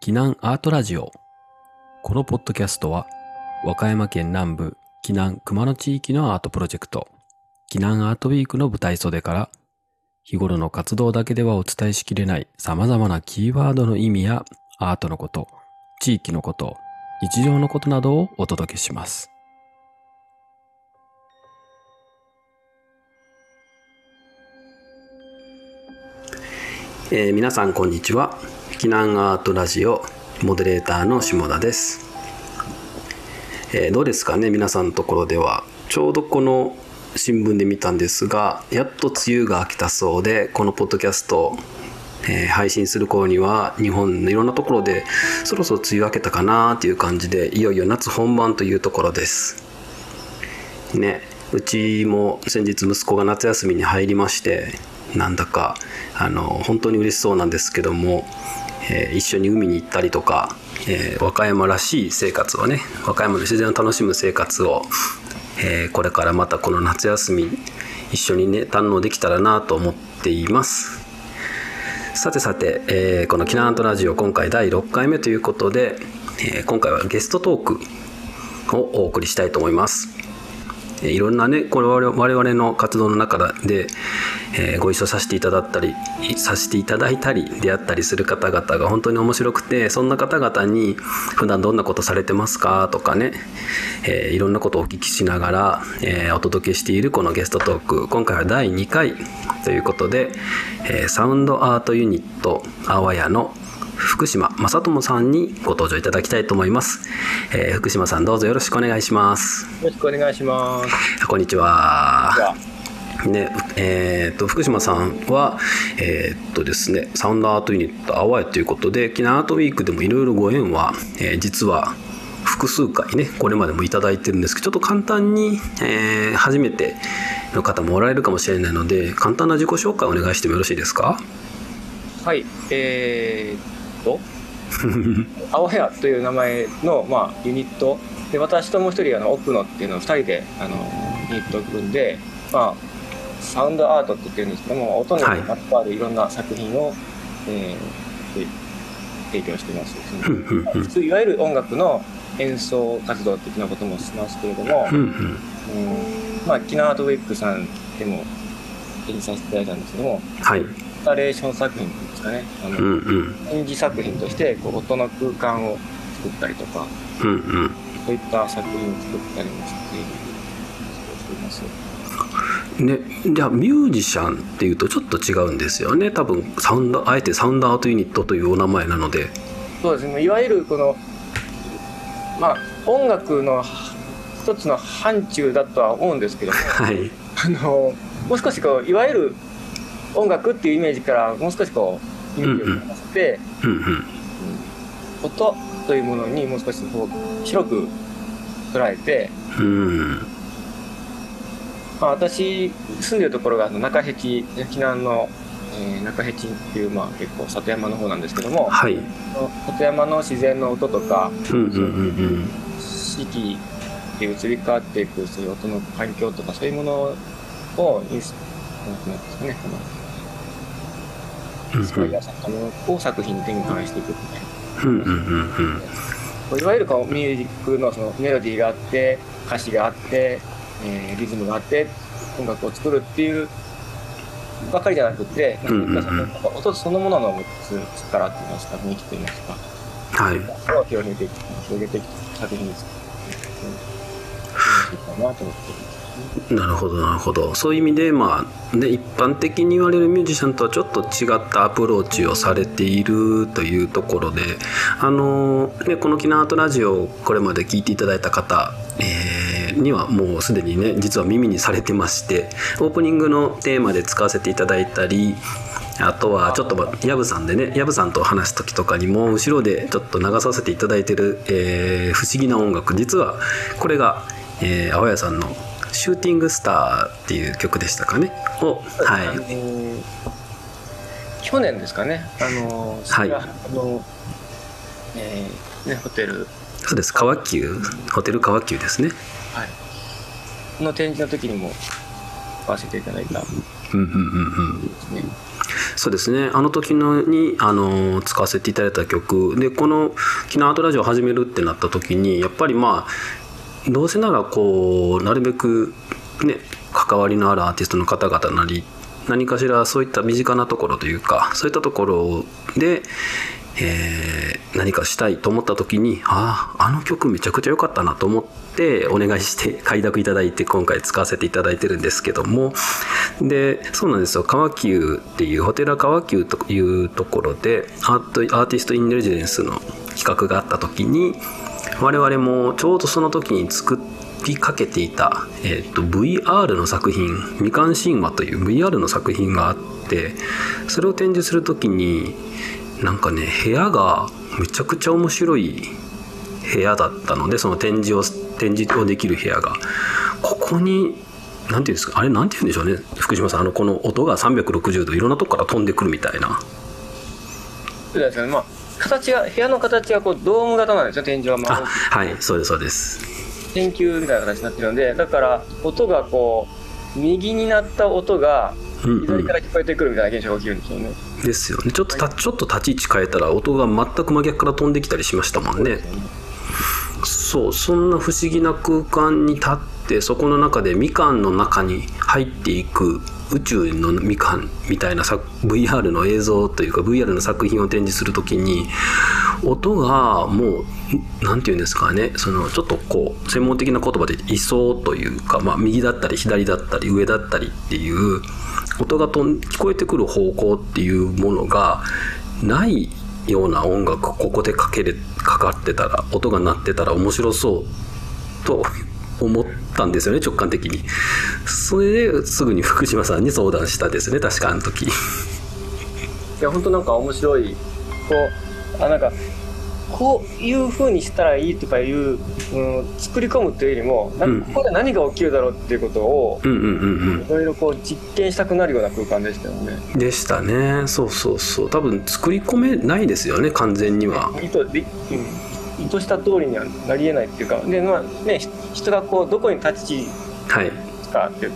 避難アートラジオ。このポッドキャストは和歌山県南部避難熊野地域のアートプロジェクト。避難アートウィークの舞台袖から日頃の活動だけではお伝えしきれない様々なキーワードの意味やアートのこと地域のこと日常のことなどをお届けします。えー皆さんこんにちは。避難アートラジオモデレーターの下田です、えーどうですかね皆さんのところでは。ちょうどこの新聞で見たんですがやっと梅雨が明けたそうでこのポッドキャストえ配信する頃には日本のいろんなところでそろそろ梅雨明けたかなっていう感じでいよいよ夏本番というところです。ねうちも先日息子が夏休みに入りましてなんだかあの本当に嬉しそうなんですけども、えー一緒に海に行ったりとか、えー和歌山らしい生活をね和歌山の自然を楽しむ生活を、えーこれからまたこの夏休み一緒にね堪能できたらなと思っていますさてさて、えこの「キナアントラジオ」今回第6回目ということで、え今回はゲストトークをお送りしたいと思います。えいろんなねこれ我々の活動の中で、えご一緒させていただったりさせていただいたり出会ったりする方々が本当に面白くてそんな方々に普段どんなことされてますかとかね、えいろんなことをお聞きしながら、えお届けしているこのゲストトーク今回は第2回ということで、えサウンドアートユニットあわやの福島正智さんにご登場いただきたいと思います、えー福島さんどうぞよろしくお願いします。よろしくお願いします。こんにちは。ねえー、と福島さんは、えーっとですね、サウンドアートユニット「あわや」ということで沖縄アートウィークでもいろいろご縁は、えー実は複数回ねこれまでもいただいてるんですけどちょっと簡単に、えー初めての方もおられるかもしれないので簡単な自己紹介お願いしてもよろしいですか？はい、えー、っと、あわやという名前の、まあ、ユニット。で、私ともう一人、あの奥野っていうのを二人で、あの、ユニットを組んで、まあ、サウンドアートって言ってるんですけども、音にはい。まつわるいろんな作品を、えーで提供してます。うんうんうん。普通、いわゆる音楽の演奏活動的なこともしますけれども、うんまあ、キナアートウィックさんでも演じさせていただいたんですけども、はいスタレーション作品ですかね、あのうんうん。展示作品としてこう音の空間を作ったりとか、うんうん。そういった作品を作ったりもしてしています。ね、じゃあミュージシャンっていうとちょっと違うんですよね。多分サウンドあえてサウンドアートユニットというお名前なので。そうですね、いわゆるこの、まあ、音楽の一つの範疇だとは思うんですけども、はい。あのもう少しこういわゆる音楽っていうイメージからもう少しこうイメージをさせて、うんうんうん音というものにもう少しこう広く捉えて、うんまあ、私住んでるところが中壁避難の、えー中壁っていう、まあ、結構里山の方なんですけどもはい。里山の自然の音とかうんうんうん四季で移り変わっていくそういう音の環境とかそういうものをインスなんていうんですかねあうんのそうい。う作品を作品に転換していくみたいな。うんうんうんうん。こういわゆるこうミュージックのそのメロディーがあって歌詞があって、えーリズムがあって音楽を作るっていうばかりじゃなくて、うんうん音そのものの持つ力っていいますか雰囲気といいます。かはい。を広げていく広げていく作品に作っていいなと思って。なるほどなるほど。そういう意味でまあね一般的に言われるミュージシャンとはちょっと違ったアプローチをされているというところであのねこの「キナアートラジオ」をこれまで聞いていただいた方、えーにはもうすでにね実は耳にされてましてオープニングのテーマで使わせていただいたりあとはちょっとまあヤブさんでねヤブさんと話す時とかにも後ろでちょっと流させていただいてる、えー不思議な音楽。実はこれが、えー、青谷さんの「シューティングスター」っていう曲でしたかね。をはい。あのー去年ですかね、あのーはい。あのえーね、ホテル。そうです。川急？ホテル川急ですね。はい、の展示の時にも買わせていただいた。うんうんうんうん。そうですね。あの時のにあの使わせていただいた曲。でこの「キナアートラジオ」を始めるってなった時にやっぱりまあどうせならこうなるべくね関わりのあるアーティストの方々なり何かしらそういった身近なところというかそういったところで、えー何かしたいと思った時にあああの曲めちゃくちゃ良かったなと思ってお願いして 快諾いただいて今回使わせていただいてるんですけども。でそうなんですよ。川急っていうホテル川急というところでアートアーティストインテリジェンスの企画があった時に我々もちょうどその時に作りかけていた、えー、と VR の作品「みかん神話」という VR の作品があってそれを展示する時になんかね部屋がめちゃくちゃ面白い部屋だったのでその展示を展示をできる部屋が。ここに何ていうんですかあれ何て言うんでしょうね福島さんあのこの音が360度いろんなとこから飛んでくるみたいな。そうですねまあ形が部屋の形がこうドーム型なんですよ天井がまあ。あはいそうですそうです。天球みたいな形になってるのでだから音がこう右になった音がうんうん。左から聞こえてくるみたいな現象が起きるんですよね、ですよね。ちょっとたちょっと立ち位置変えたら音が全く真逆から飛んできたりしましたもんね。そうそんな不思議な空間に立ってそこの中でみかんの中に入っていく宇宙のみかんみたいな VR の映像というか VR の作品を展示する時に音がもう何て言うんですかねそのちょっとこう専門的な言葉で「位相」というか、まあ、右だったり左だったり上だったりっていう音が聞こえてくる方向っていうものがないような音楽ここでかけれかかってたら音が鳴ってたら面白そうと思ったんですよね直感的に。それですぐに福島さんに相談したですね確かあの時。いや本当なんか面白い。こうあなんかこういう風にしたらいいとかいう、うん、作り込むというよりもなんかここで何が起きるだろうっていうことをいろいろこう実験したくなるような空間でしたよね。うんでしたね。そうそうそう。多分作り込めないですよね完全には。意図で、うん、意図した通りにはなりえないっていうかでまあねひ人がこうどこに立ちはい。かって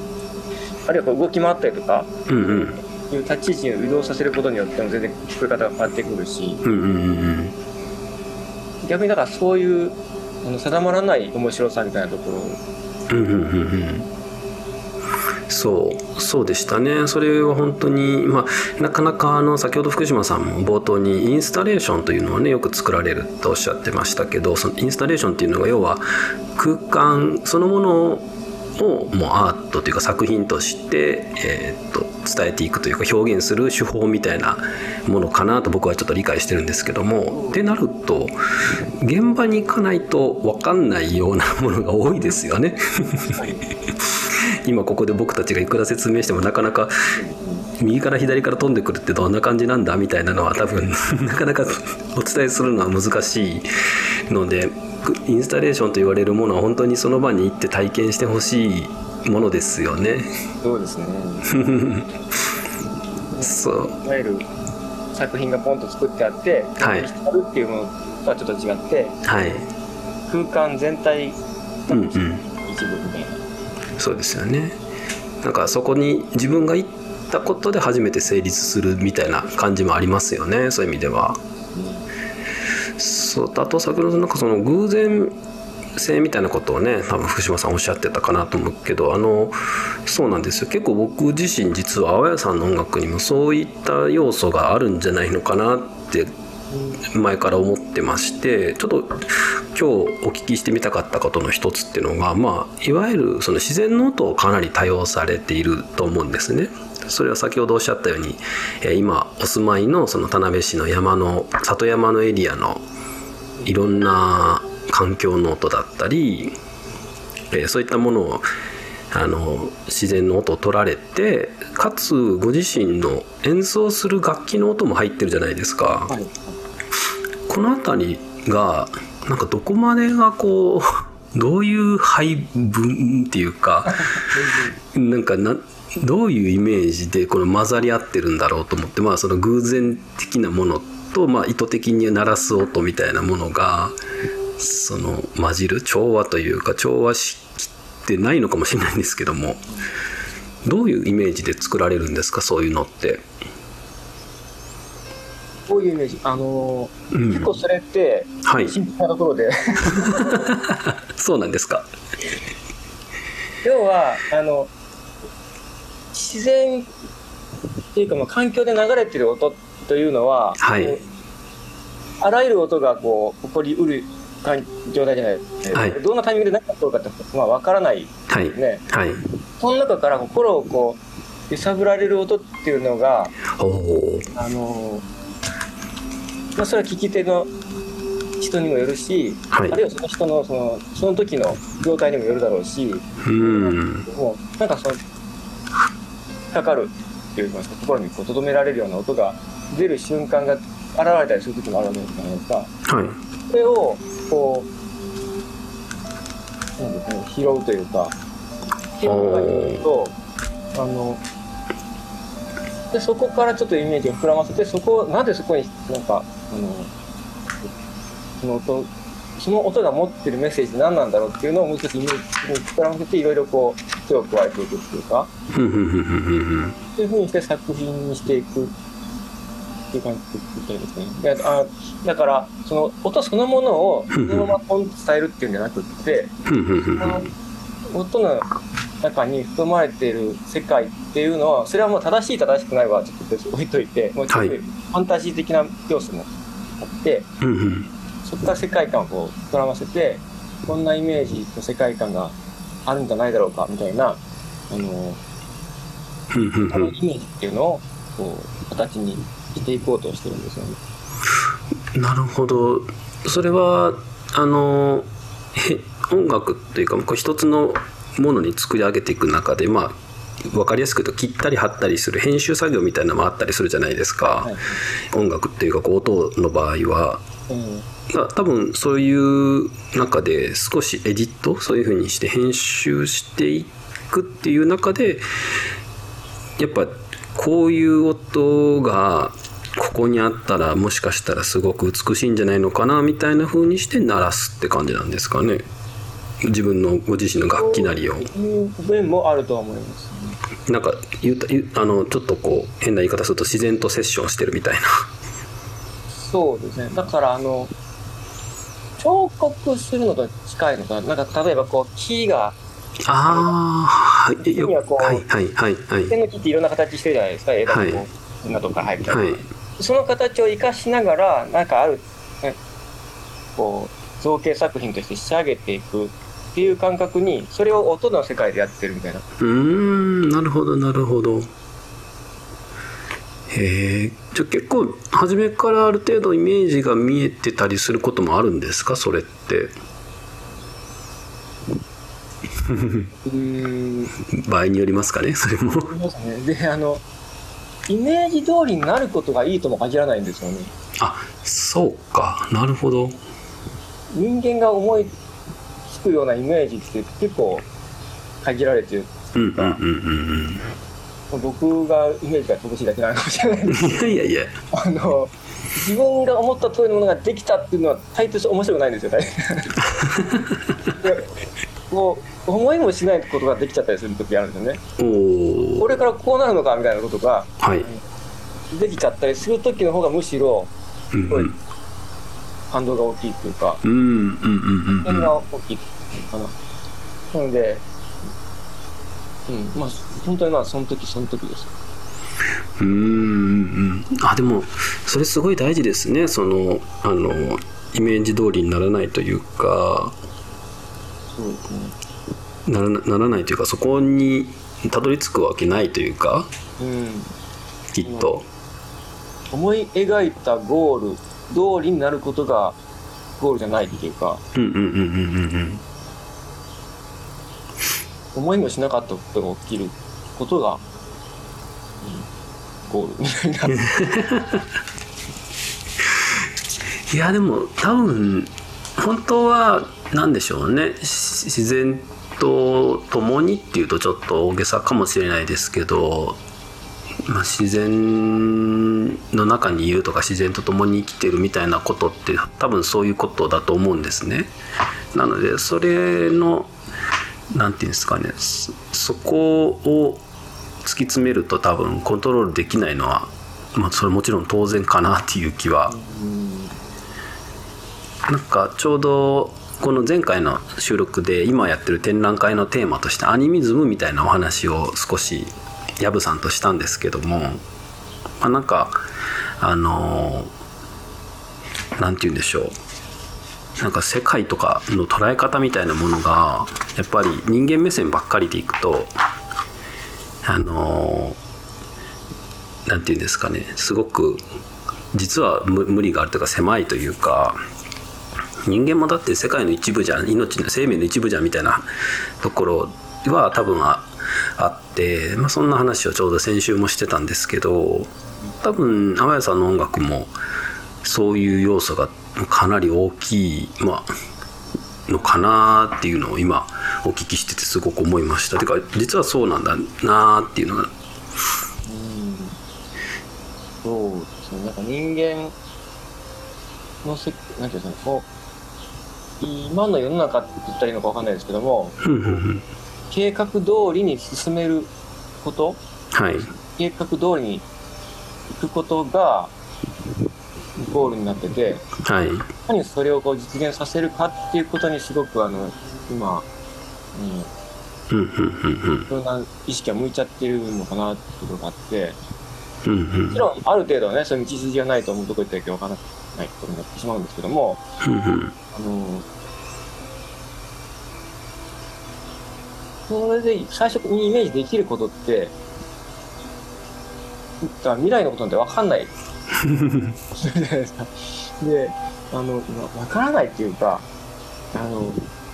あるいはこう動き回ったりとかうんうん。いう立ち位置を移動させることによっても全然聞こえ方が変わってくるし。うんうんうんうん。逆にだからそういうあの定まらない面白さみたいなところをうんうんうんうんそうそうでしたねそれは本当にまあなかなかあの先ほど福島さんも冒頭にインスタレーションというのをねよく作られるとおっしゃってましたけどそのインスタレーションっていうのが要は空間そのものをもうアートというか作品として、えー、と伝えていくというか表現する手法みたいなものかなと僕はちょっと理解してるんですけどもってなると現場に行かないと分かんないようなものが多いですよね。今ここで僕たちがいくら説明してもなかなか右から左から飛んでくるってどんな感じなんだみたいなのは多分 なかなか お伝えするのは難しいのでインスタレーションと言われるものは本当にその場に行って体験してほしいものですよね。そうですね。そう。いわゆる作品がポンと作ってあってはい。光るっていうものとはちょっと違ってはい。空間全体うんうん。一部みたいなそうですよね。なんかそこに自分が行ったことで初めて成立するみたいな感じもありますよね。そういう意味では。そうあと先ほどなんかその偶然性みたいなことをね多分福島さんおっしゃってたかなと思うけどあのそうなんですよ。結構僕自身実は淡谷さんの音楽にもそういった要素があるんじゃないのかなって前から思ってましてちょっと今日お聞きしてみたかったことの一つっていうのが、まあ、いわゆるその自然の音をかなり多用されていると思うんですね。それは先ほどおっしゃったように、今お住まいのその田辺市の山の里山のエリアのいろんな環境の音だったり、そういったものをあの自然の音を取られてかつご自身の演奏する楽器の音も入ってるじゃないですか。はいこの辺りがなんかどこまでがこう どういう配分っていうか なんかなどういうイメージでこの混ざり合ってるんだろうと思ってまあその偶然的なものと、まあ、意図的に鳴らす音みたいなものがその混じる調和というか調和しきってないのかもしれないんですけどもどういうイメージで作られるんですかそういうのって？こういうイメージ。あのーうん。結構それってはい。神秘なところで。そうなんですか。要はあの自然っていうかまあ環境で流れてる音というのは、はい。あらゆる音がこう起こりうる環状態じゃない。ですか、はい。どんなタイミングで何が起こるかってまあ分からない。はい。ね。はい。その中から心をこう揺さぶられる音っていうのがあのまあ、それは聞き手の人にもよるし、はい。あるいはその人のそのその時の状態にもよるだろうしうん。もうなんかそのかかるっていうか心にこう留められるような音が出る瞬間が現れたりする時もあるわけじゃないですか。はい。それをこうなんでね拾うというかっていうとあのでそこからちょっとイメージを膨らませてそこをなぜそこになんかあのその音その音が持ってるメッセージ何なんだろうっていうのをもう少しイメージに膨らませていろいろこう手を加えていくっていうか。そういうふうにして作品にしていくっていう感じですかね。いやあだからその音そのものをそのままポンと伝えるっていうんじゃなくって音の中に含まれている世界っていうのはそれはもう正しい正しくないはちょっと置いといてもうちょっとはいファンタジー的な要素もあってふんふんそこから世界観をこう膨らませてこんなイメージの世界観があるんじゃないだろうかみたいなあのふんふんふん。そのイメージっていうのをこう形にしていこうとしてるんですよね。なるほど。それはあのへ音楽というかこう一つのものに作り上げていく中でまあ分かりやすく言うと切ったり貼ったりする編集作業みたいなのもあったりするじゃないですか、はい音楽っていうかこう音の場合は。うん。が多分そういう中で少しエディットそういう風にして編集していくっていう中でやっぱこういう音がここにあったらもしかしたらすごく美しいんじゃないのかなみたいな風にして鳴らすって感じなんですかね自分のご自身の楽器なりを面もあるとは思います、ね。なんか言うたあのちょっとこう変な言い方すると自然とセッションしてるみたいなそうですね。だからあの彫刻するのと近いのかな。なんか例えばこう木がああはいよ木にはこうはいはいはいはい手の木っていろんな形してるじゃないですか。枝はいとか入るから、はいその形を生かしながらなんかある、ね、こう造形作品として仕上げていくっていう感覚にそれを音の世界でやってるみたいな。うーんなるほどなるほど。へえじゃあ結構初めからある程度イメージが見えてたりすることもあるんですか？それって。うーん。場合によりますかねそれも。ね。であのイメージ通りになることがいいとも限らないんですよね。あそうか。なるほど。人間が思いつくようなイメージって結構限られてる。うんうんうんうん。僕がイメージが乏しいだけなのかもしれない。ですうんいやいや。あの自分が思った通りのものができたっていうのは大抵面白くないんですよ大こう思いもしないことができちゃったりする時あるんですよね。これからこうなるのかみたいなことがはい。できちゃったりする時の方がむしろうんうん感動が大きいっていうかうんうんうんうん点が大きいかな。なので、うん、まあ、本当にまあ、その時その時です。うんうんうんあでもそれすごい大事ですねそのあのイメージ通りにならないというかそうですね。ならなならないというかそこにたどり着くわけないというかうん。きっと思い描いたゴール通りになることがゴールじゃないっていうか、うんうんうんうんうん思いもしなかったことが起きることが、うん、ゴールみたいな。いやでも多分本当は何でしょうね。し自然と共にっていうとちょっと大げさかもしれないですけど、まあ、自然の中にいるとか自然と共に生きてるみたいなことって多分そういうことだと思うんですね。なのでそれのなんていうんですかねそこを突き詰めると多分コントロールできないのはまあ、それもちろん当然かなっていう気はなんかちょうどこの前回の収録で今やってる展覧会のテーマとしてアニミズムみたいなお話を少し藪さんとしたんですけども、まあ、なんかあのなんて言うんでしょう。なんか世界とかの捉え方みたいなものがやっぱり人間目線ばっかりでいくとあのなんて言うんですかね。すごく実は無理があるというか狭いというか人間もだって世界の一部じゃん命の生命の一部じゃんみたいなところは多分ああって、まあ、そんな話をちょうど先週もしてたんですけど多分天谷さんの音楽もそういう要素がかなり大きい、まあ、のかなっていうのを今お聞きしててすごく思いました。てか実はそうなんだなっていうのが。そうですね、なんか人間のせ、なんていうんですかね、今の世の中って言ったらいいのかわかんないですけども、計画通りに進めること、はい。計画通りに行くことがゴールになってて、はい。いかにそれをこう実現させるかっていうことにすごくあの、今、うん、いろんな意識が向いちゃってるのかなっていうところがあって、もちろんある程度はね、そういう道筋がないと思うとこ行ったらいいかわからないことになってしまうんですけども、あのそれで最初にイメージできることって、だ未来のことなんて分かんない。であの、わ分からないっていうか、あの、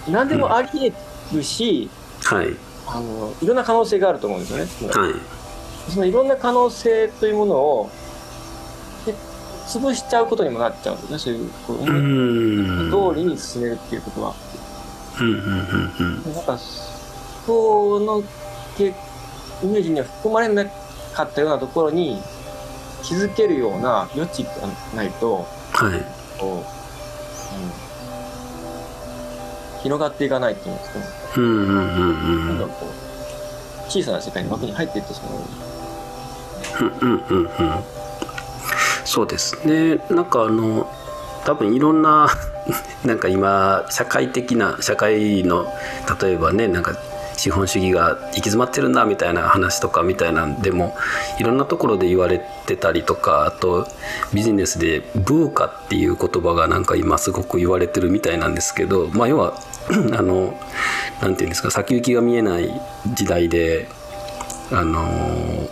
何でもあり得るし、はい。あの、いろんな可能性があると思うんですよね。はい。そのいろんな可能性というものを、で潰しちゃうことにもなっちゃうんですね、そういう、こう通りに進めるっていうことは。うんうんうんうん。なんか、そのけイメージには含まれなかったようなところに気づけるような余地がないと、はい。こう、うん、広がっていかないっていうんですかね。うんうんうんうん。なんかこう、小さな世界の枠に入っていってしまう。うんうんうんうん。そうですね。なんかあの多分いろんな なんか今社会的な社会の例えばねなんか資本主義が行き詰まってるんだみたいな話とかみたいなんでもいろんなところで言われてたりとかあとビジネスで「ブーカ」っていう言葉がなんか今すごく言われてるみたいなんですけどまあ要は あのなんて言うんですか先行きが見えない時代であの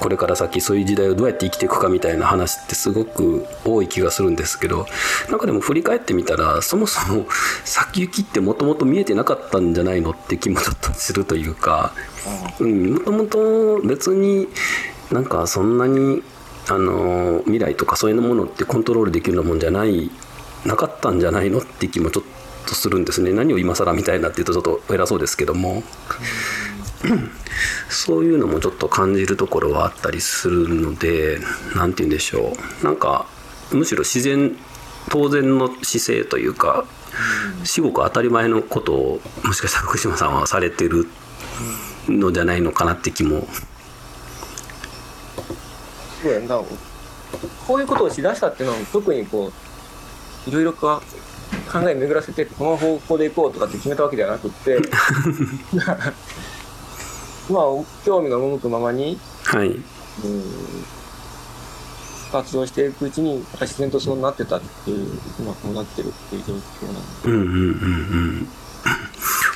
これから先そういう時代をどうやって生きていくかみたいな話ってすごく多い気がするんですけどなんかでも振り返ってみたらそもそも 先行きってもともと見えてなかったんじゃないのって気もちょっとするというかもともと別になんかそんなにあの未来とかそういうものってコントロールできるようなもんじゃないなかったんじゃないのって気もちょっとするんですね。何を今更みたいなっていうとちょっと偉そうですけども。そういうのもちょっと感じるところはあったりするので何て言うんでしょう。なんかむしろ自然当然の姿勢というか至極当たり前のことをもしかしたら福島さんはされてるのじゃないのかなって気も。そうやんだこういうことをしだしたっていうのは特にこういろいろか考え巡らせてこの方向で行こうとかって決めたわけではなくって まあ興味が赴くままに、はい。うん、活動していくうちに自然とそうなってたっていう今こうなってるっていう状況なんで。うんうんうん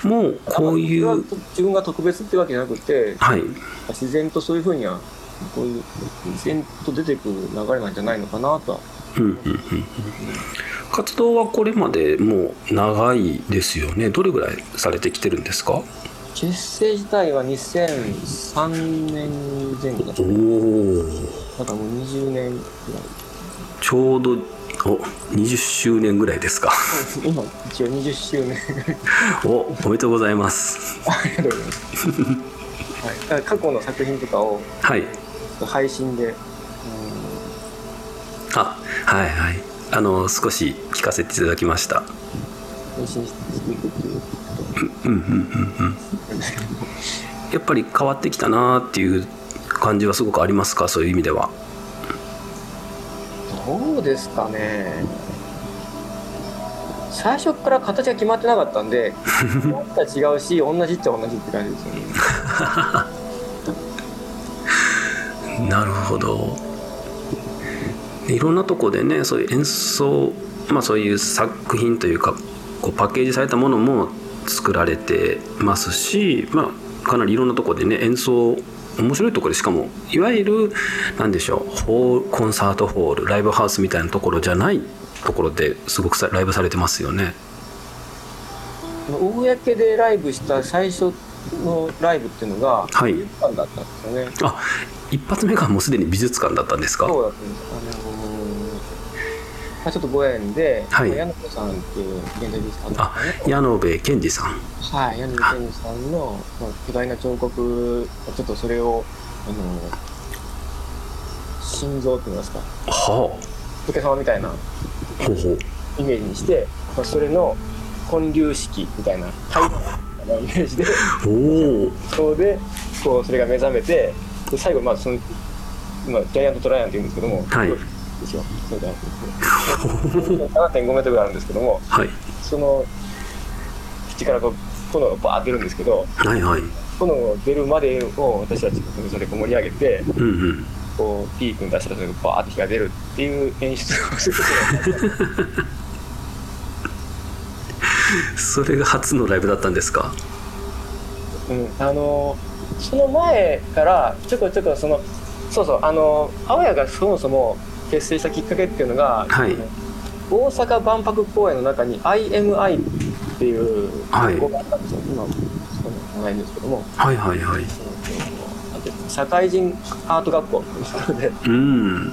うん。もうこういう。自分が特別ってわけじゃなくてはい。自然とそういうふうにはこういう自然と出てくる流れなんじゃないのかなとは。うんうんうんうん。活動はこれまでもう長いですよね。どれぐらいされてきてるんですか？結成自体は2003年前後おおだからもう20年ぐらい。ちょうどお20周年ぐらいですか。今一応20周年。おおめでとうございます。ありがとうございます、はい、だから過去の作品とかをはい。配信で、うん、あはいはい。あの少し聞かせていただきました配信していくっていううんうんうんうん。やっぱり変わってきたなっていう感じはすごくありますか？そういう意味では。どうですかね。最初から形が決まってなかったんで思ったら違うし同じっちゃ同じって感じですよね。なるほど。いろんなとこでねそういう演奏まあそういう作品というかこうパッケージされたものも作られてますし、まあ、かなりいろんなとこでね演奏面白いところでしかもいわゆる何でしょうホールコンサートホールライブハウスみたいなところじゃないところですごくさライブされてますよね。公でライブした最初のライブっていうのがはい。美術館だったんですよね、あ一発目がもうすでに美術館だったんですか？そうだったんですあのーまあ、ちょっとご縁で、はい。矢野子さんっていう現代美術館のあ方の矢野部健二さん。はい、柳健二さんの、まあ、巨大な彫刻、ちょっとそれを、あの、心臓って言いますか、は仏様みたいなあほう。イメージにして、まあ、それの建立式みたいな、タイプのイメージで、おおそうで、こう、それが目覚めて、で最後、まあ、その、まあ、ジャイアントトライアンって言うんですけども、はいですよ。そうじゃなくて。7.5メートルあるんですけども、はい。その、口からこう、炎がバーって出るんですけど、はいはい。炎が出るまでを私たちがそれでこう盛り上げてうんうん。こうピークに出したらそれがバーって火が出るっていう演出をすることがそれが初のライブだったんですか？うん、あのその前からちょこちょこそのそうそうあの青谷がそもそも結成したきっかけっていうのが、はい。大阪万博公園の中に IMI っていうはい。学校があったんですよ、今そこにないんですけども。はいはいはい。社会人アート学校っていうところでうん。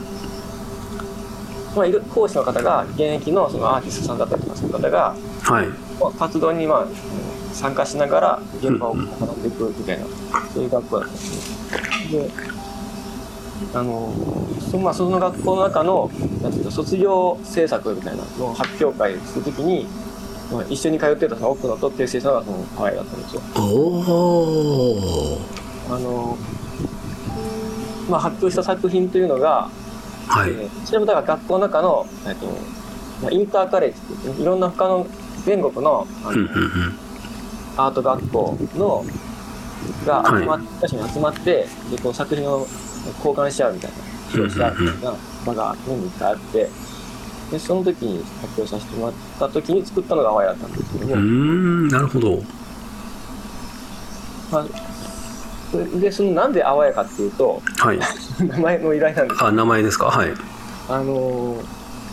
まあ、いる講師の方が現役のそのアーティストさんだったりとかする方が、はい。まあ活動にまあ参加しながら現場を行っていくみたいな、そういう学校だったんですね。であのそ,、まあ、その学校の中のなんていうか卒業制作みたいなのを発表会するときに、まあ、一緒に通ってたその奥野と結成したのがそのハワイだったんですよ。あのまあ、発表した作品というのが、はい。えーそれもだから学校の中の、えっとまあ、インターカレッジっていろんな他の全国のあのアート学校のが集まっ、確かに集まってでこう作品を交換し合うみたいな。披露し合うみたいな場が年に1回あってでその時に発表させてもらった時に作ったのがハワイだったんですけど。も、うーんなるほど。まあ、でそのなんで淡やかっていうとはい。名前の由来なんです。あ名前ですか？はい。あのー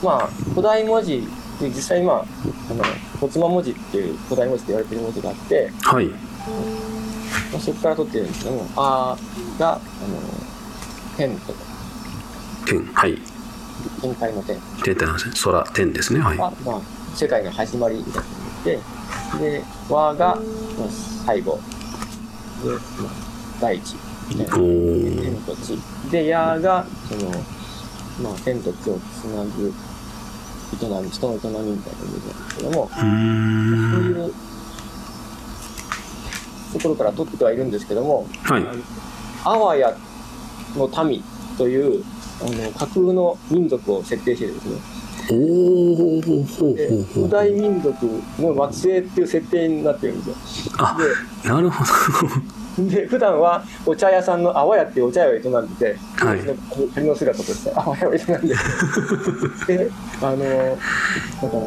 まあ古代文字で実際まああの骨間文字っていう古代文字って言われてる文字があって、はい。まあ、そこから取ってるんですけども「あ」があの天とか。天はい。天界の天。天体なんですね空天ですねはい。が、まあ、世界の始まりみたいなのでで「和」が、まあ、最後。で、まあ、大地天と地。で「や」がその、まあ、天と地をつなぐ営み人の営みみたいな意味なんですけどもそうんいうところから取ってはいるん。ですけども、はいあわやの民というあの架空の民族を設定してですね、おおほうほうでほうほう古代民族の末裔っていう設定になってるんですよ。あなるほど。で、で普段はお茶屋さんのあわやっていうお茶屋を営んでて、はい。鳥の姿としてあわやを営んでて、で、あの、なん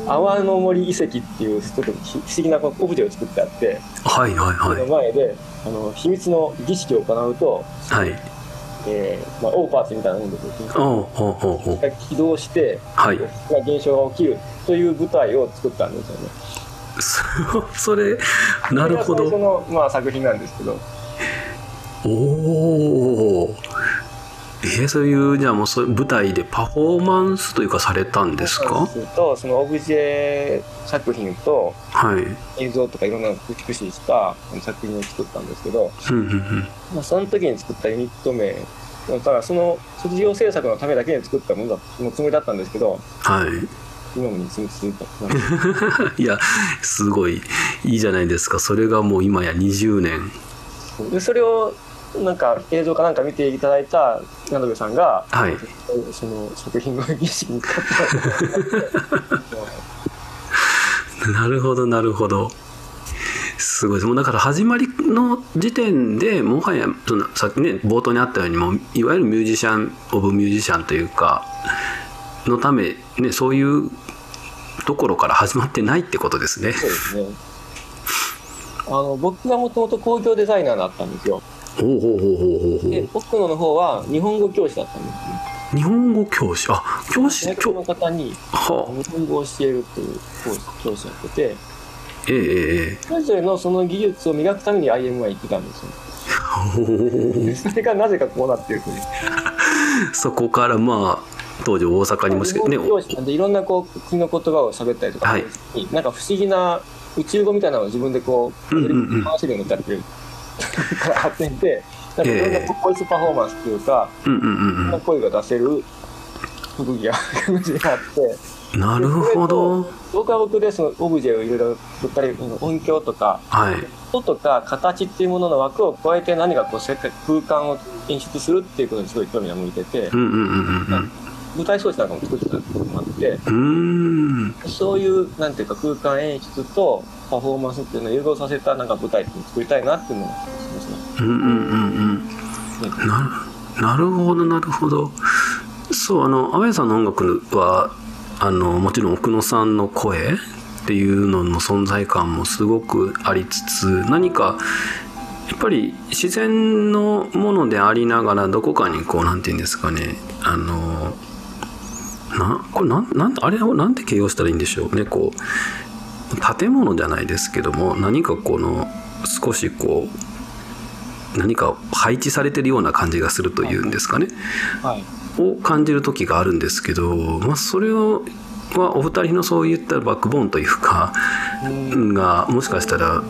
か泡の森遺跡っていうちょっと不思議なオブジェを作ってあって、はいはいはい。前であの秘密の儀式を行うと、はいえーまあ、オーパーツみたいなもんですよ。起動して、はい。が現象が起きるという舞台を作ったんですよね。そ それなるほど。の、まあ、作品なんですけど、おおえー、そういうじゃあもうそ舞台でパフォーマンスというかされたんですか？とそのオブジェ作品とはい。映像とかいろんなのを駆使した作品を作ったんですけど、まあ、その時に作ったユニット名だからその卒業制作のためだけに作ったものだのつもりだったんですけどはい。今もに続いた いやすごい。いいじゃないですか。それがもう今や20年。でそれをなんか映像かなんか見ていただいた矢部さんが、はい。その作品の儀式に使った なるほどなるほど。すごい。ですもうだから始まりの時点でもはやそのさっきね冒頭にあったようにもういわゆるミュージシャン・オブ・ミュージシャンというかのため、ね、そういうところから始まってないってことですね。そうですね。あの僕がもともと工業デザイナーだったんですよほうほうほうほうほうで奥野の方は日本語教師だったんですね。日本語教師。あ教師外国の教方には日本語を教えるっていう講師教師やってて。ええええそれぞれのその技術を磨くために IM は行ってたんですよ。でそれがなぜかこうなってるという。そこからまあ当時大阪にもしかね。教師なんでいろんなこう国の言葉を喋ったりとか、はいなんか不思議な宇宙語みたいなのを自分でこう、回せるようになってるから発展してなんかいろんなボイスパフォーマンスっていうか、うんうんうんいろん。な声が出せる特技が感じがあって。うんなるほど。僕は僕でそのオブジェをいろいろ振ったり音響とかはい。音とか形っていうものの枠を超えて何かこう空間を演出するっていうことにすごい興味が向いててうんうんうんうん舞台装置なんかも作ってたこともあってうん。そういうなんていうか空間演出とパフォーマンスっていうのを融合させたなんか舞台って作りたいなっていうのがしますね。うんうんうん。うんなるなるほどなるほど。そうあの阿部さんの音楽はあのもちろん奥野さんの声っていうのの存在感もすごくありつつ何かやっぱり自然のものでありながらどこかにこうなんて言うんですかね。あのなこれなんなんあれをなんて形容したらいいんでしょう。ねこう建物じゃないですけども何かこの少しこう何か配置されてるような感じがするというんですかねはい。を感じる時があるんですけど、まあ、それをはお二人のそういったバックボーンというかうんがもしかしたら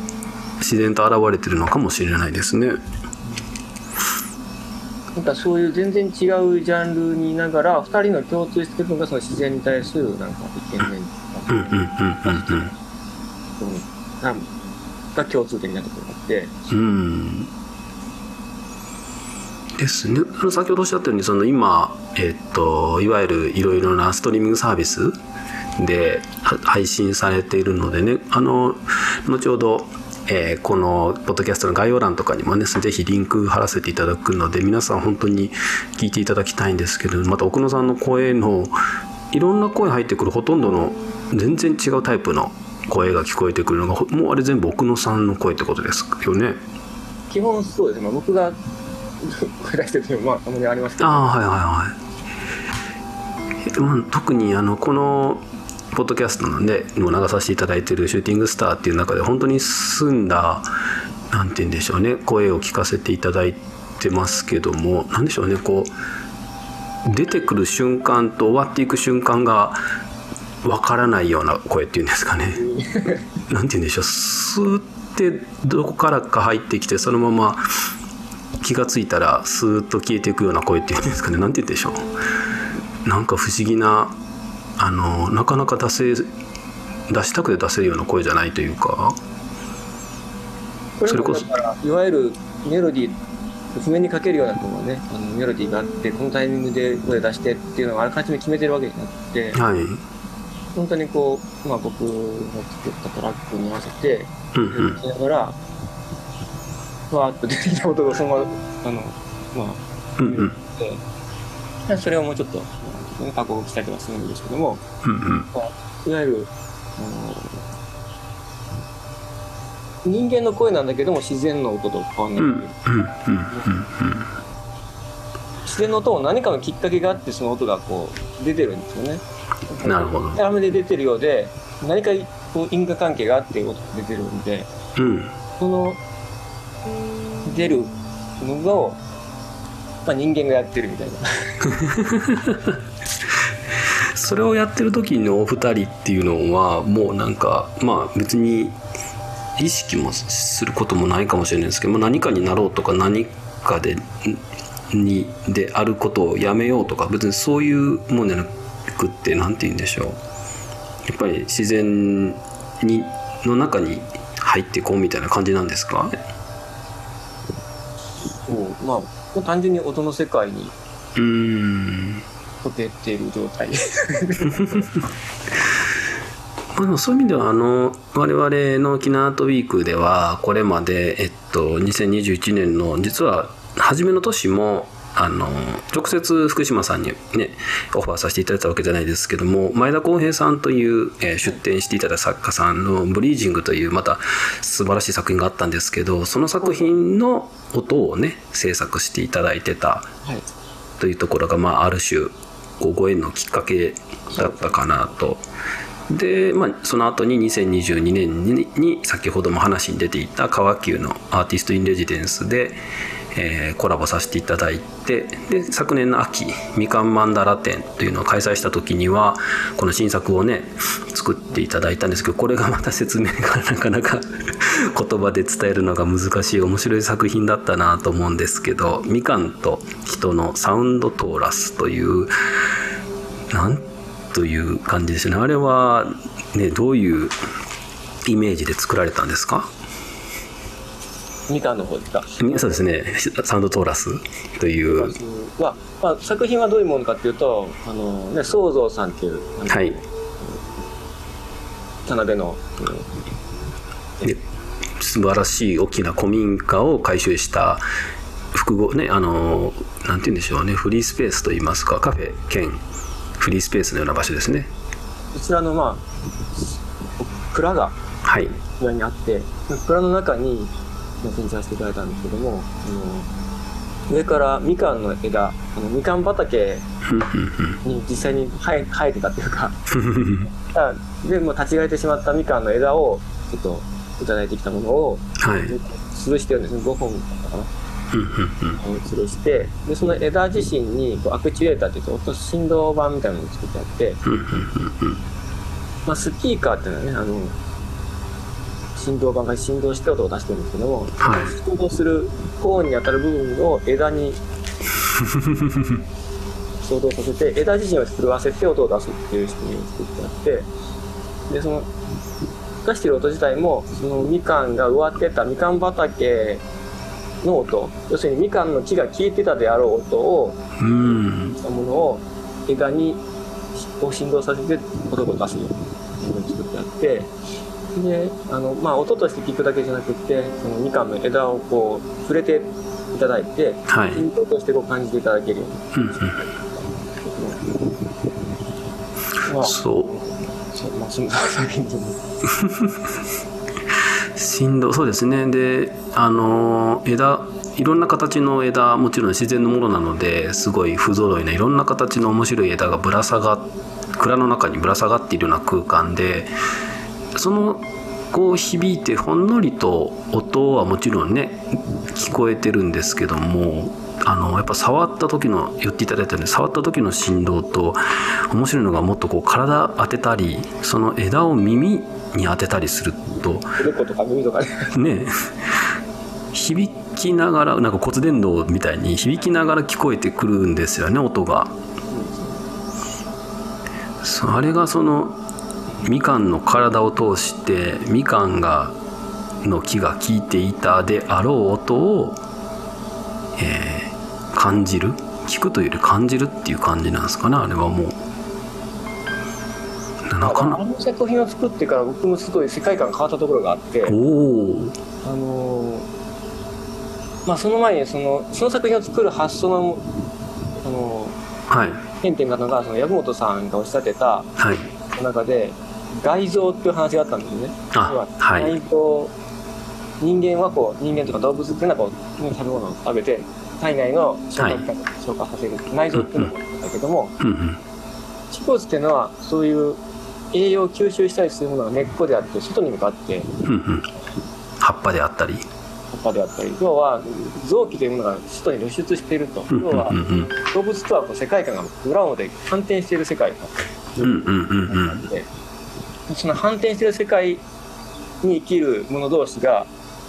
自然と現れてるのかもしれないですね。なんかそういう全然違うジャンルにいながら二人の共通してるのがその自然に対するなんか一見面うんうんうんうんがが共通的なところがあって。うん。ですね。先ほどおっしゃったようにその今、えっといわゆるいろいろなストリーミングサービスで配信されているのでねあの後ほど、えーこのポッドキャストの概要欄とかにもねぜひリンク貼らせていただくので皆さん本当に聞いていただきたいんですけどまた奥野さんの声のいろんな声入ってくるほとんどの全然違うタイプの声が聞こえてくるのがほもうあれ全部奥野さんの声ってことですよね？基本そうですね、まあ、僕が声出してるまあたまにありますけど。ああはいはいはい、まあ、特にあのこのポッドキャストのねも流させていただいてる「シューティングスター」っていう中で本当に澄んだなんて言うんでしょうね声を聞かせていただいてますけどもなんでしょうねこう出てくる瞬間と終わっていく瞬間がわからないような声っていうんですかね。なんて言うんでしょう。スーってどこからか入ってきてそのまま気がついたらスーッと消えていくような声っていうんですかね。なんて言うんでしょう。なんか不思議なあのなかなか出せ出したくて出せるような声じゃないというか。それこそ。いわゆるメロディー譜面にかけるようなこのねあのメロディーがあってこのタイミングで声出してっていうのをあらかじめ決めてるわけじゃなくてはい本当にこう、まあ、僕の作ったトラックに合わせてうんうん。やりながらふわーっと出てきた音がそのままあのまあうんうん。でそれをもうちょっとね加工したりとかするんですけども。うんうん。いわゆるあの人間の声なんだけども自然の音と変わんない、うんうんうん。自然の音も何かのきっかけがあってその音がこう出てるんですよね。うんなるほど。雨で出てるようで何かこう因果関係があって音が出てるんでうん。その出るのを、まあ、人間がやってるみたいな。それをやってる時のお二人っていうのはもうなんかまあ別に意識もすることもないかもしれないですけど、まあ、何かになろうとか何かでにであることをやめようとか別にそういうもんじゃなくって何て言うんでしょう。やっぱり自然にの中に入っていこうみたいな感じなんですか？うもうまあ単純に音の世界にうん溶けている状態。まあ、でもそういう意味ではあの我々の沖縄アートウィークではこれまで、えっと、2021年の実は初めの年もあの直接福島さんにねオファーさせていただいたわけじゃないですけども前田康平さんという、えー出展していただいた作家さんの「ブリージング」というまた素晴らしい作品があったんですけどその作品の音をね制作していただいてたはいというところが、まあ、ある種こうご縁のきっかけだったかなと。で、まあ、その後に2022年にに先ほども話に出ていた川急のアーティスト・イン・レジデンスで、えーコラボさせていただいてで昨年の秋みかんマンダラ展というのを開催した時にはこの新作をね作っていただいたんですけどこれがまた説明がなかなか 言葉で伝えるのが難しい面白い作品だったなと思うんですけどみかんと人のサウンドトーラスというなんという感じでしたね。あれはねどういうイメージで作られたんですか？みかんの方ですか？そうですね。サウンドトーラスという。は、まあ、作品はどういうものかっていうとあの、ね、創造さんっていうはい。田辺の、で素晴らしい大きな古民家を改修した複合ねあのなんて言うんでしょうね。フリースペースといいますかカフェ兼フリースペースのような場所ですね。こちらのまあ蔵がはい。裏にあって蔵の中にまあ展示させていただいたんですけどもあの上からみかんの枝あのみかん畑に実際に生え生えてたっていうかあ でもう立ち枯れてしまったみかんの枝をちょっといただいてきたものをはい。吊るしてるんですね5本だったかな。吊るしてでその枝自身にこうアクチュエーターって言って音振動板みたいなのを作ってあって、まあ、スピーカーっていうのはねあの振動板が振動して音を出してるんですけども、はい振動するコーンに当たる部分を枝に衝動させて枝自身を震わせて音を出すっていう仕組みを作ってあってでその出してる音自体もそのみかんが植わってたみかん畑の音要するにみかんの木が消えてたであろう音をうんしたものを枝にを振動させて音を出すように作ってあってであの、まあ、音として聞くだけじゃなくってそのみかんの枝をこう触れていただいてはい。としてこう感じていただけるように。うんうん。まあそう。そうまあそんな作品です振動そうですね。であの枝いろんな形の枝もちろん自然のものなのですごい不揃いないろんな形の面白い枝がぶら下が蔵の中にぶら下がっているような空間でそのこう響いてほんのりと音はもちろんね聞こえてるんですけどもあのやっぱ触った時の言っていただいたように触った時の振動と面白いのがもっとこう体当てたりその枝を耳に当てたりすると猫とか耳とかねね響きながらなんか骨伝導みたいに響きながら聞こえてくるんですよね音が。あれがそのみかんの体を通してみかんがの木が聞いていたであろう音を、えー感じる聞くというより感じるっていう感じなんですかねあれはもう。なかな？あの作品を作ってから僕もすごい世界観が変わったところがあっておおあのーまあその前にそのその作品を作る発想のあのはい。ー原点がのがその藪本さんがおっしゃってたはい。中で外臓っていう話があったんですよね。あ要ははい。人間はこう人間とか動物っていうのはこう食べ物を食べて体内の消化器官を消化させる内臓っていうのもだけどもうんうん。植物っていうのはそういう栄養を吸収したりするものが根っこであって外に向かってうんうん。葉っぱであったり。葉っぱであったり。要は臓器というものが外に露出していると。うんうん要はうん。うん動物とはこう世界観が裏表で反転している世界うんうんうんうん。ってその反転している世界に生きる者同士が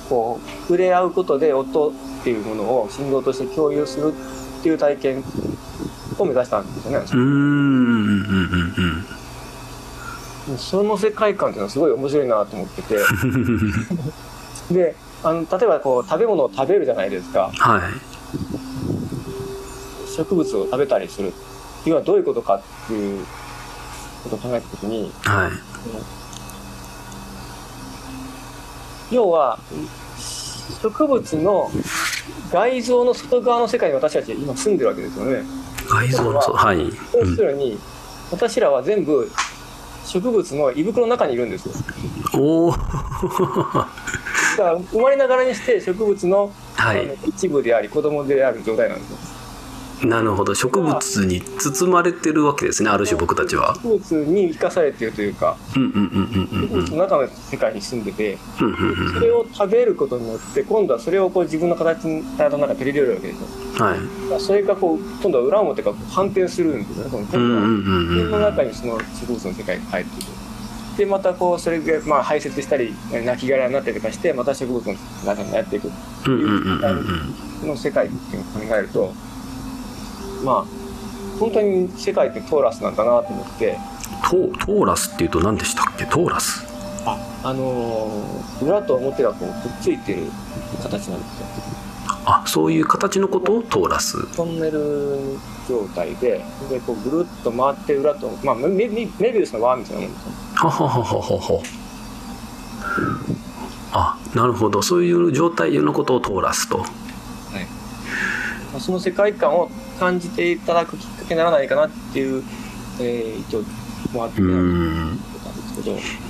こう触れ合うことで音っていうものを振動として共有するっていう体験を目指したんですよね。うーん。その世界観っていうのはすごい面白いなと思ってて。であの例えばこう食べ物を食べるじゃないですか。はい。植物を食べたりするっていうのはどういうことかっていうことを考えたときに、はい要は植物の外像の外側の世界に私たちは今住んでるわけですよね。外像のそうはい、要うんするに、私らは全部植物の胃袋の中にいるんですよ。おおだから生まれながらにして植物の,、はい一部であり子供である状態なんですよ。なるほど。植物に包まれてるわけですねある種僕たちは。植物に生かされているというか。植物の中の世界に住んでてそれを食べることによって今度はそれをこう自分の形に体の中に取り入れるわけですよ。はい。それがこう今度は裏表が反転するんですよね。この自分のうん中にその植物の世界が入っている。でまたこうそれでまあ排泄したり亡きになったりとかしてまた植物の中にやっていく。うんうんうんうんこの世界っていうのを考えるとまあ本当に世界ってトーラスなんだなと思って。トトーラスっていうと何でしたっけ？トーラス。ああのー裏と表がこうくっついてる形なんですよ。あそういう形のこと？をトーラス。トンネル状態ででこうぐるっと回って裏と、まあ、メメメビウスの輪みたいなもんですよね。はははははは。あなるほど。そういう状態のことをトーラスと。まあその世界観を感じていただくきっかけにならないかなっていう、えー、意図もあって。うやん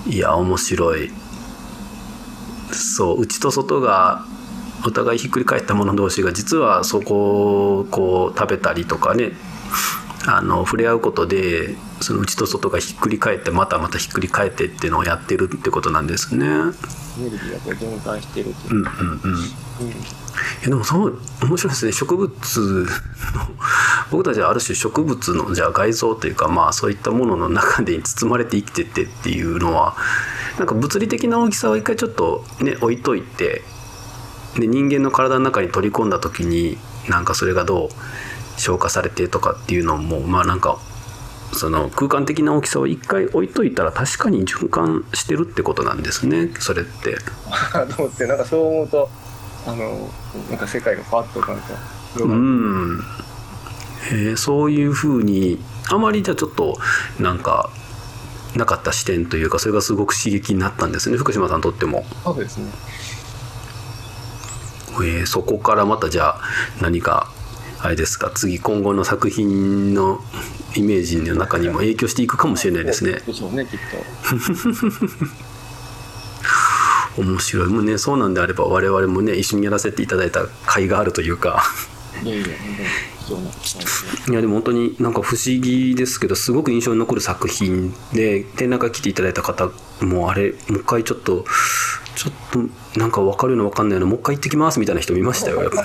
いや面白い。そう内と外がお互いひっくり返ったもの同士が実はそこをこう食べたりとかねあの触れ合うことでその内と外がひっくり返ってまたまたひっくり返ってっていうのをやってるってことなんですね。うんエネルギーがこう循環しているという。うんか、うん。うん。えでもそう面白いですね植物の僕たちはある種植物のじゃあ外像というかまあそういったものの中で包まれて生きてってっていうのはなんか物理的な大きさは一回ちょっとね置いといてで人間の体の中に取り込んだ時になんかそれがどう消化されてとかっていうのもまあなんかその空間的な大きさを一回置いといたら確かに循環してるってことなんですね。それって。と思ってなんかそう思うとあのなんか世界がパッとなんか広うがる、ん、えーそういうふうにあまりじゃあちょっとなんかなかった視点というかそれがすごく刺激になったんですね福島さんにとっても、そうですね。えーそこからまたじゃあ何かあれですか？次今後の作品のイメージの中にも影響していくかもしれないですね。でしょうねきっ 面白い。もうねそうなんであれば我々もね一緒にやらせていただいた甲斐があるというか。といやいやでも本当になんか不思議ですけどすごく印象に残る作品で展覧会来ていただいた方もあれもう一回ちょっとちょっとなんか分かるの分かんないのもう一回行ってきますみたいな人見ましたよやっぱ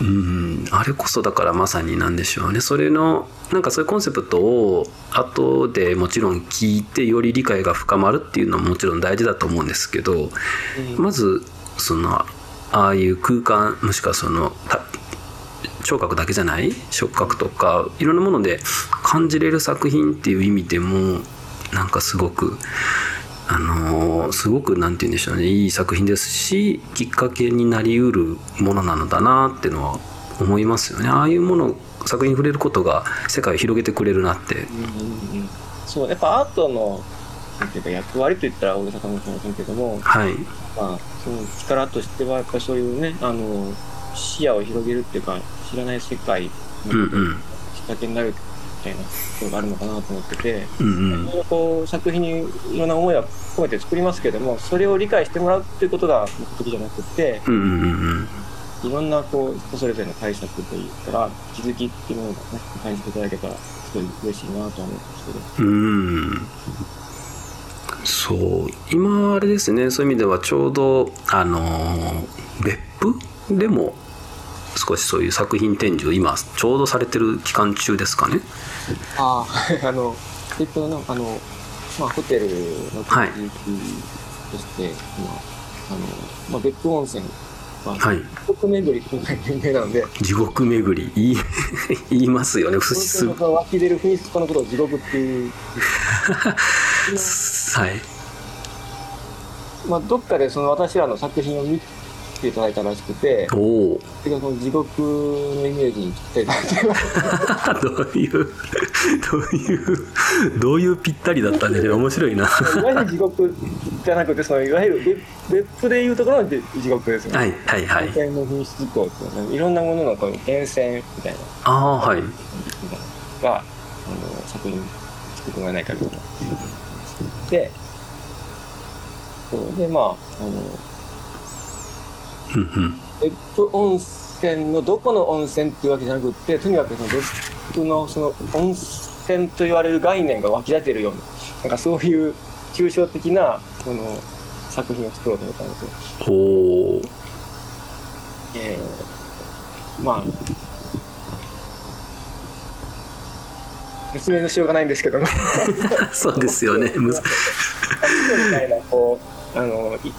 うんあれこそだからまさになんでしょうね。それのなんかそういうコンセプトを後でもちろん聞いてより理解が深まるっていうのももちろん大事だと思うんですけど、まずそのああいう空間もしくはそのた聴覚だけじゃない？触覚とかいろんなもので感じれる作品っていう意味でもなんかすごくあのーすごくなんて言うんでしょうねいい作品ですしきっかけになりうるものなのだなっていうのは思いますよね。ああいうもの作品に触れることが世界を広げてくれるなって。うんうんうん。そうやっぱアートのなんていうか役割と言ったら大げさかもしれませんけども、はい。まあ、その力としてはやっぱりそういうねあの視野を広げるっていうか知らない世界のきっかけになるみたいなことがあるのかなと思ってて、うんうん。こう作品にいろんな思いは込めて作りますけどもそれを理解してもらうっていうことが目的じゃなくてうんうんうんいろんなこう人それぞれの解釈といったら気づきっていうものがね感じていただけたらすごい嬉しいなとは思うんですけど。うん。そう。今あれですね。そういう意味ではちょうどあのー別府でも少しそういう作品展示を今ちょうどされてる期間中ですかねああ、あの、えっと、のあの、まあ、ホテルのはい。続きとして、まあ、あの、まあ、別府温泉は、はい。国巡りっていうのが有名なので、地獄巡り。言い 言いますよね。不温思泉が湧き出る雰囲気のことを地獄っていう、はい。まあ、どっかでその私らの作品を見ていただいたらしくておおそれがその地獄のイメージにぴったりだ。っ てどういうどういうどういうぴったりだったんでしょう。面白いな。はいわゆる地獄じゃなくてそのいわゆる別府でいうところの地獄ですよね。はいはいはい。源泉の品質項っていうのはいろんなもののこう源泉みたいな。ああはい。のがあの作品作ってもらえないかみたいな。でそうでまああの別府温泉のどこの温泉っていうわけじゃなくってとにかくその別府のその温泉と言われる概念が湧き出てるようななんかそういう抽象的なその作品を作ろうと思ったんですよ。ほうえー、まあ説明のしようがないんですけども そうですよね みたいなこうあのい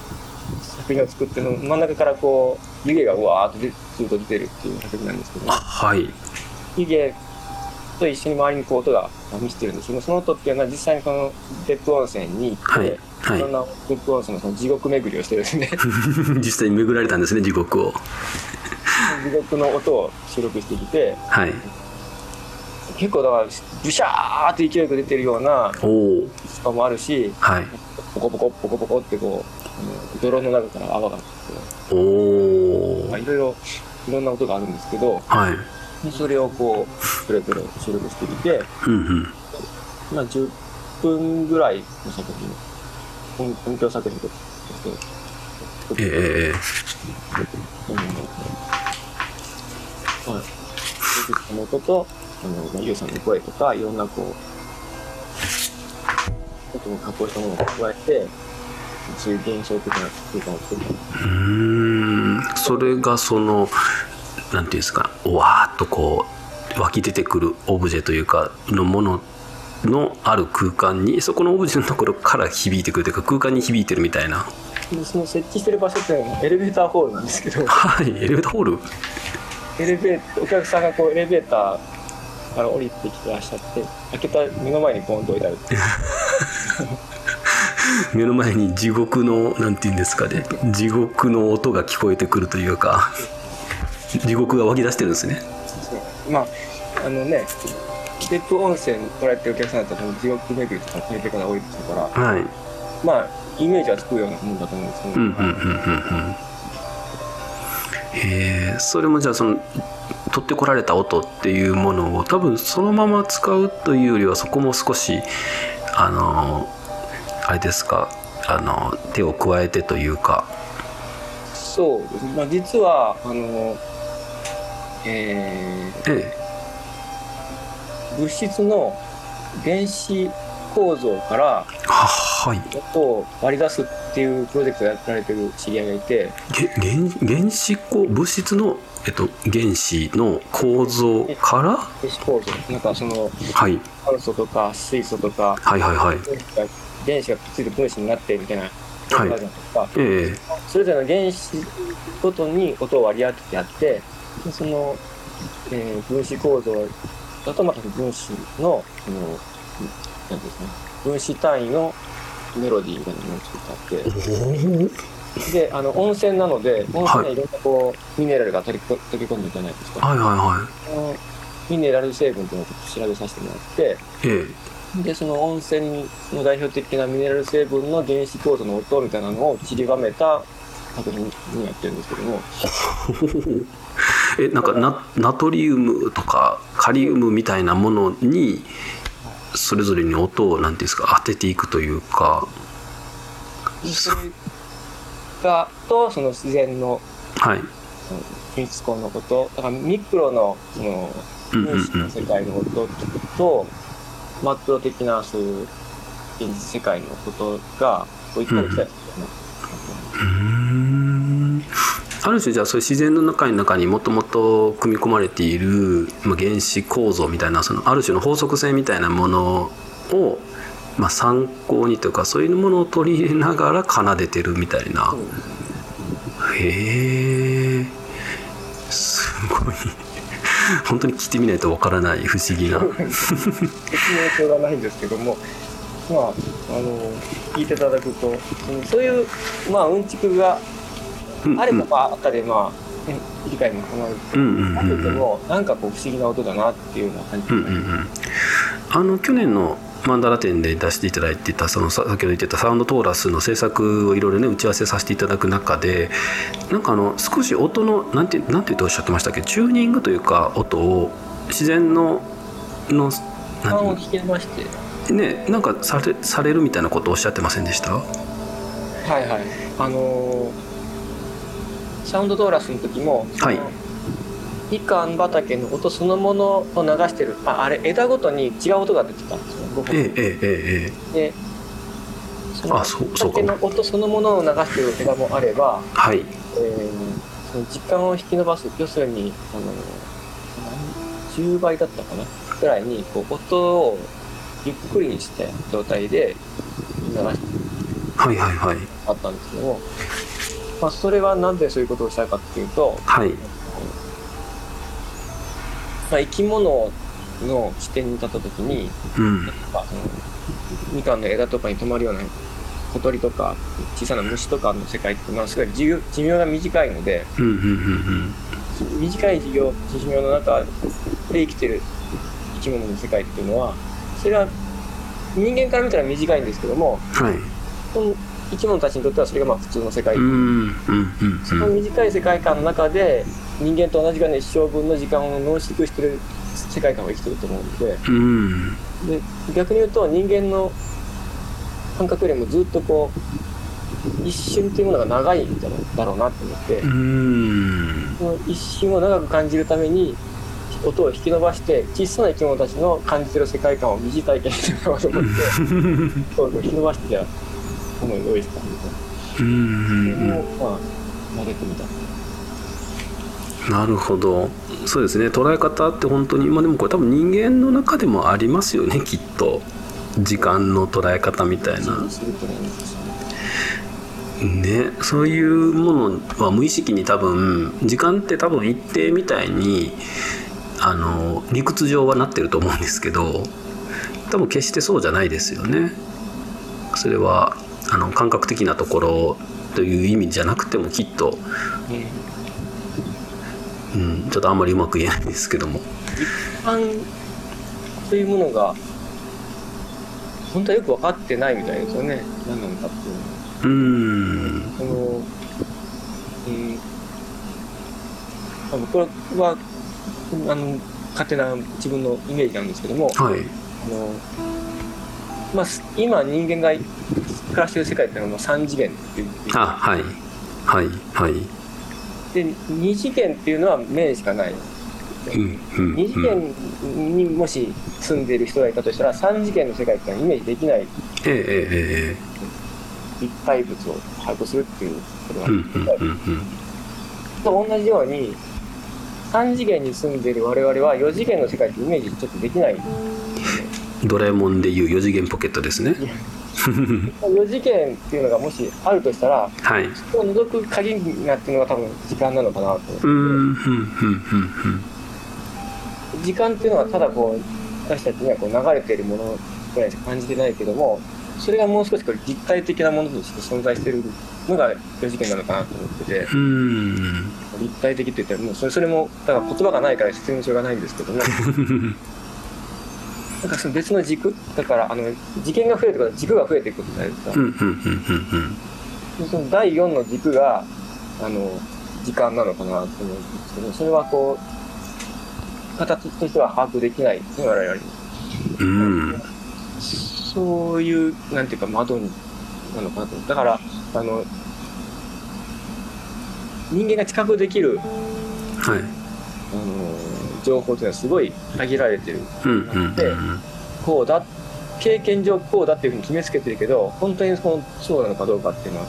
作品を作っての真ん中からこう湯気がうわーっと出ずっと出てるっていう作品なんですけど。あはい。湯気と一緒に周りにこう音が満ちてるんですけどその音っていうのは実際にこの別府温泉に行って、はいはい。いろんな別府温泉のその地獄巡りをしてですね。実際に巡られたんですね地獄を。地獄の音を収録してきてはい。結構だからブシャーって勢いが出てるようなおおスパもあるしはい。ポコポコポコポコってこう泥の中から泡がおおまあいろいろいろんな音があるんですけどはい。それをこうそれぞれ収録してきて、うんうん。まあ、10分ぐらいの作品音音響作品としてええええうん。はい。その音と、あの、まあ、ゆうさんの声とか、いろんなこう、音を加工したものを加えて、そういう現象的な空間を作った。うーんそれがそのなんていうんですかわーっとこう湧き出てくるオブジェというかのもののある空間にそこのオブジェのところから響いてくるというか空間に響いてるみたいなでその設置してる場所っていうのはエレベーターホールなんですけど、はいエレベーターホールエレベーター、お客さんがこうエレベーターから降りてきてらっしゃって、開けた目の前にポンと置いてある。目の前に地獄のなんていうんですかね。地獄の音が聞こえてくるというか地獄が湧き出してるんですね。まあ、あのね、別府温泉来られてるお客さんだったら、地獄巡りとかされてる方多いですから、はい。まあ、イメージはつくようなもんだと思うんですけど、うんうんうんうんうん。へえそれもじゃあその取ってこられた音っていうものを多分そのまま使うというよりはそこも少しあのあれですかあの手を加えてというか。そうです。ね、まあ、実はあの、ええー物質の原子構造からえははい。音を割り出すっていうプロジェクトをやられてる知り合いがいて。げ原原子こ物質の、えっと、原子の構造から？原子構造。なんかそのはい。酸素とか水素とか。はいはいはい原子がくっついて分子になってみたいなはい。あるじゃないですか、ええ。それぞれの原子ごとに音を割り当ててあってでその、えー分子構造だとまた分子のそのなんですかね。分子単位のメロディーみたいなものを作ってあって。であの温泉なので温泉にはい。ろんなこう、ミネラルが取りこ溶け込んでるじゃないですか、はいはいはそのミネラル成分というのをちょっと調べさせてもらっていええでその温泉の代表的なミネラル成分の原子構造の音みたいなのを散りばめた作品になってるんですけども。えなんかナナトリウムとかカリウムみたいなものにそれぞれに音をなんていうんですか当てていくというか。それがとその自然のはい。品質根のこと。だからミクロのその分子の世界の音と、マクロ的なそういう現実世界のことがこういったり来たりするようーん。ある種じゃあそういう自然の中に中にもともと組み込まれている、まあ、原子構造みたいなそのある種の法則性みたいなものを、まあ、参考にというかそういうものを取り入れながら奏でてるみたいな。そうですね。へえ。すごい 本当に聞いてみないとわからない不思議な。説明しようがないんですけどもまああの聞いていただくとうんそういうまあうんちくがあればまあ赤でまあ、ね、理解も深まるうんうんうけうん。どもなんかこう不思議な音だなっていうような感じうんうんうん。あの去年のマンダラ展で出していただいてたそのさ先ほど言ってたサウンドトーラスの制作をいろいろね打ち合わせさせていただく中でなんかあの少し音のなんてなんて言っておっしゃってましたっけ？チューニングというか音を自然のの感を何聞きまして。ねなんかされされるみたいなことをおっしゃってませんでした？はいはい。あのーサウンドトーラスの時もはい。みかん畑の音そのものを流してる。ああれ枝ごとに違う音が出てたんですよ5本ええええええでそのあそうそうの音そのものを流してる枝もあれば、はい。えーその時間を引き伸ばす要するにあの何10倍だったかな？ぐらいにこう音をゆっくりにした状態で流してはいはいはい。あったんですけども、まあ、それはなんでそういうことをしたかっていうと、はい。まあ、生き物の視点に立った時にうん。まあそのみかんの枝とかに止まるような小鳥とか小さな虫とかの世界ってまあすごい寿命が短いのでうんうんうん短い寿命寿命の中で生きてる生き物の世界っていうのはそれは人間から見たら短いんですけどもうんはい生き物たちにとってはそれがまあ普通の世界、うんうんうん。その短い世界観の中で人間と同じぐらいの一生分の時間を濃縮してる世界観を生きてると思うので。うん。うんで逆に言うと人間の感覚よりもずっとこう一瞬っていうものが長いんだろうだろうなと思って。う、ん。その一瞬を長く感じるために音を引き伸ばして小さな生き物たちの感じてる世界観を疑似体験してもらおうと思ってそう引き伸ばしてじゃあこの用意したみたいうん。うん。なのを、まあ投げてみたなるほど。そうですね。捉え方って本当にまあでもこれ多分人間の中でもありますよねきっと。時間の捉え方みたいな。ね。そういうものは無意識に多分時間って多分一定みたいにあの理屈上はなってると思うんですけど多分決してそうじゃないですよね。それはあの感覚的なところという意味じゃなくてもきっと、うん、ちょっとあんまりうまく言えないんですけども。時間というものが本当はよく分かってないみたいですよね。何なのかっていうのは。うーん。その、うん、あのこれはあの勝手な自分のイメージなんですけどもはい。あの、まあ、す今人間が暮らしている世界っていうのはもう3次元っていう。あはい。はいはいで2次元っていうのは面しかない。うんうん2次元にもし住んでいる人がいたとしたら3次元の世界っていうのはイメージできない。えええええ立体物を把握するっていうことがえうんうんうんうん。と同じように3次元に住んでいる我々は4次元の世界ってイメージちょっとできない。ドラえもんでいう4次元ポケットですね4次元っていうのがもしあるとしたらはい。そこを除く鍵になってるのが多分時間なのかなと時間っていうのはただこう私たちにはこう流れているものぐらいしか感じてないけどもそれがもう少しこれ立体的なものとして存在しているのが4次元なのかなと思ってて。立体的って言ったらもうそれそれもだから言葉がないから説明しようがないんですけども なんかその別の軸だからあの次元が増えてくると軸が増えていくじゃないですか。うんうんうんうんでその第4の軸があの時間なのかなと思うん。ですけどそれはこう形としては把握できないですね我々に。うん。うんそういうなんていうか窓になのかなとだからあの人間が知覚できるはい。あの情報というのはすごい限られてる。こうだ経験上こうだっていうふうに決めつけてるけど本当にそのそうなのかどうかっていうのは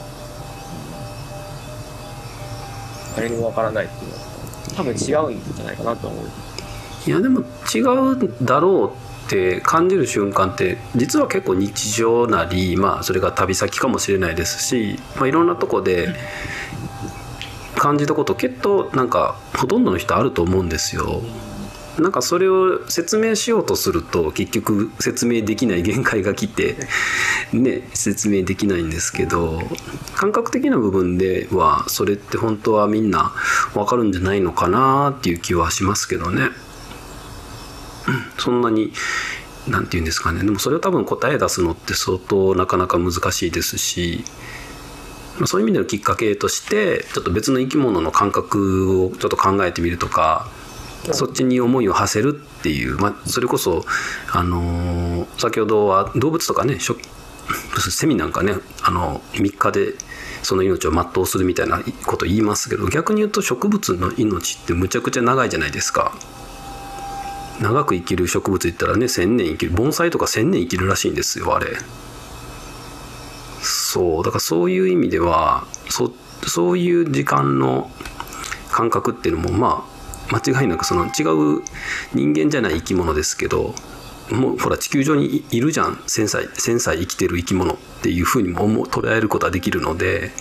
誰にもわからないっていうのは多分違うんじゃないかなと思う。いやでも違うだろうって感じる瞬間って実は結構日常なりまあそれが旅先かもしれないですし、まあ、いろんなとこで感じたこときっとなんかほとんどの人あると思うんですよ。なんかそれを説明しようとすると結局説明できない限界が来て ね説明できないんですけど感覚的な部分ではそれって本当はみんなわかるんじゃないのかなっていう気はしますけどね。そんなに何て言うんですかねでもそれを多分答え出すのって相当なかなか難しいですしそういう意味でのきっかけとしてちょっと別の生き物の感覚をちょっと考えてみるとかそっちに思いを馳せるっていう、まあ、それこそ、あのー、先ほどは動物とかねセミなんかねあの3日でその命を全うするみたいなこと言いますけど逆に言うと植物の命ってむちゃくちゃ長いじゃないですか。長く生きる植物言ったらね1,000年生きる。盆栽とか1,000年生きるらしいんですよあれ。そう。だからそういう意味ではそそういう時間の感覚っていうのもまあ間違いなくその違う人間じゃない生き物ですけどもうほら地球上にいるじゃん1,000歳千歳生きてる生き物っていうふうにも捉えることはできるので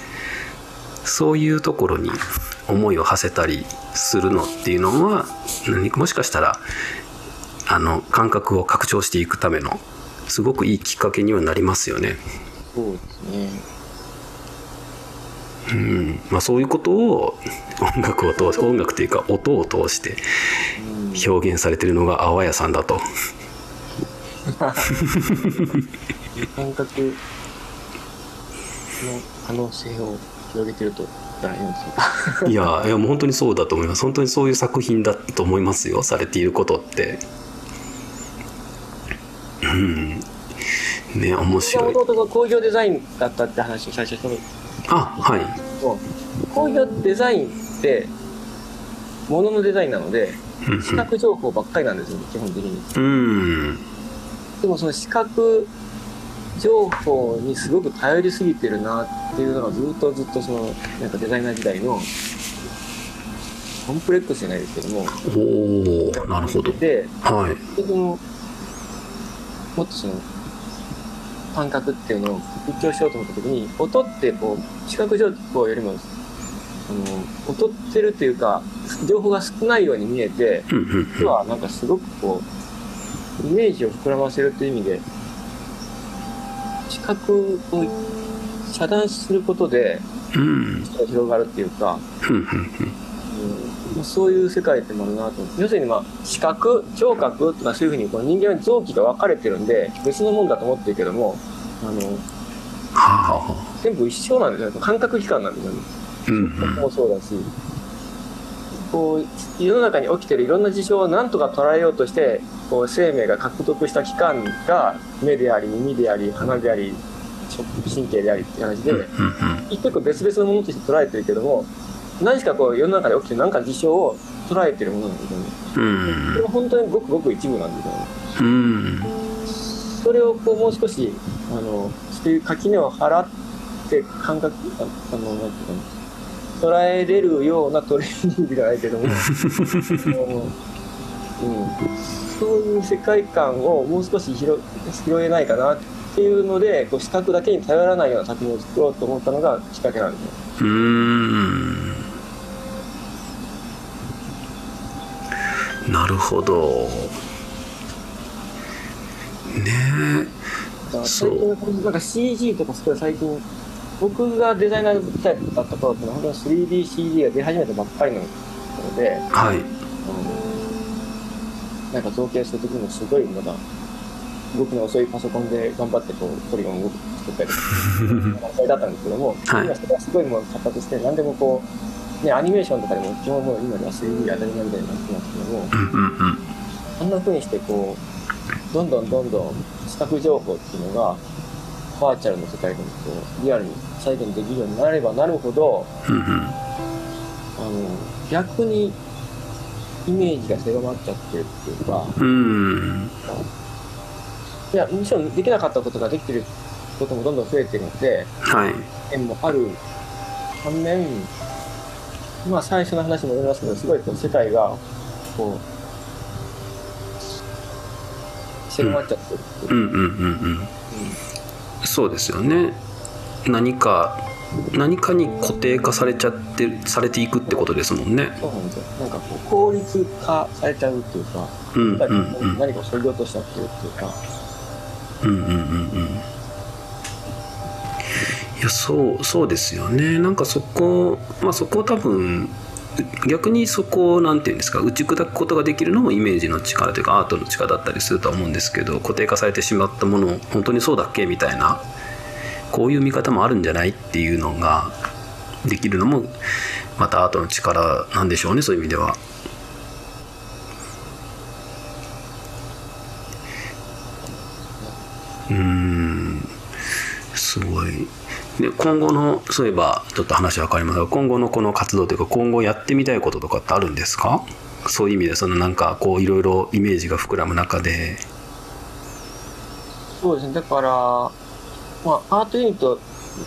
そういうところに思いを馳せたりするのっていうのは何もしかしたらあの感覚を拡張していくためのすごくいいきっかけにはなりますよね。そうですね。うん。まあ、そういうことを音楽を通して音楽というか音を通して表現されてるのがあわやさんだと。感覚の可能性を広げてるといやいやもう本当にそうだと思います。本当にそういう作品だと思いますよ。されていることって。うん。ね面白い。弟が工業デザインだったって話を最初にあはい。工業デザインってもののデザインなので視覚情報ばっかりなんですよ基本的に。うん。でもその視覚情報にすごく頼りすぎてるなっていうのがずっとずっとそのなんかデザイナー時代のコンプレックスじゃないですけども。おおなるほど。で,、はい、でそのもっとその感覚っていうのを一強しようと思った時に音ってこう視覚情報よりもあの劣ってるというか情報が少ないように見えて実はなんかすごくこうイメージを膨らませるという意味で視覚を遮断することで、うん、広がるっていうか、うん、そういう世界でもあるなと要するにまあ視覚聴覚とかそういうふうにこの人間は臓器が分かれてるんで別のもんだと思ってるけどもあの、はあ、全部一緒なんですよ。感覚器官なんですよ。ね。うん、もそうだしこう世の中に起きてるいろんな事象を何とか捉えようとしてこう生命が獲得した器官が目であり耳であり鼻であり神経でありっていう話で、一個一個別々のものとして捉えてるけども何しかこう世の中で起きてる何か事象を捉えてるものなんですよね。それは本当にごくごく一部なんですよね。うん、それをこうもう少しあのそういう垣根を払って感覚あのなんていうか捉えれるようなトレーニングじゃないけども、うん、そういう世界観をもう少し広広げないかなっていうのでこう視覚だけに頼らないような作品を作ろうと思ったのがきっかけなんですよ。うんなるほど。ねえ。最近なんか CG とかすごい最近僕がデザイナーだった頃って本当に 3DCG が出始めたばっかりなので、はい、なんか造形する時もすごいまだ動きの遅いパソコンで頑張ってこうポリゴンを作ったり それだったんですけども、はい、今それはすごいもう発達して何でもこう、ね、アニメーションとかでも基本もう今では 3D 当たり前みたいになってますけども、あんなふうにしてこうどんどんどんどん視覚情報っていうのがバーチャルの世界でもこうリアルに再現できるようになればなるほど、あの逆にイメージが狭まっちゃってるっていうか、うん、いやむしろできなかったことができてることもどんどん増えてるので、はい、縁もある反面まあ最初の話もありますけどすごいこう世界がこう狭まっちゃってるっていう。うんうんうんうん。そうですよね。何か何かに固定化されちゃってされていくってことですもんね。そうなんですよ。なんかこう効率化されちゃうっていうか、うんうんうん。何かをそぎ落としちゃってるっていうか。うんうんうんうんいやそうそうですよねなんかそこまあそこ多分逆にそこをなんていうんですか打ち砕くことができるのもイメージの力というかアートの力だったりするとは思うんですけど固定化されてしまったもの本当にそうだっけみたいなこういう見方もあるんじゃないっていうのができるのもまたアートの力なんでしょうねそういう意味では。うんで今後のそういえばちょっと話は変わりますが今後のこの活動というか今後やってみたいこととかってあるんですか？そういう意味でそのなんかこういろいろイメージが膨らむ中で。そうですね。だから、まあ、アートユニット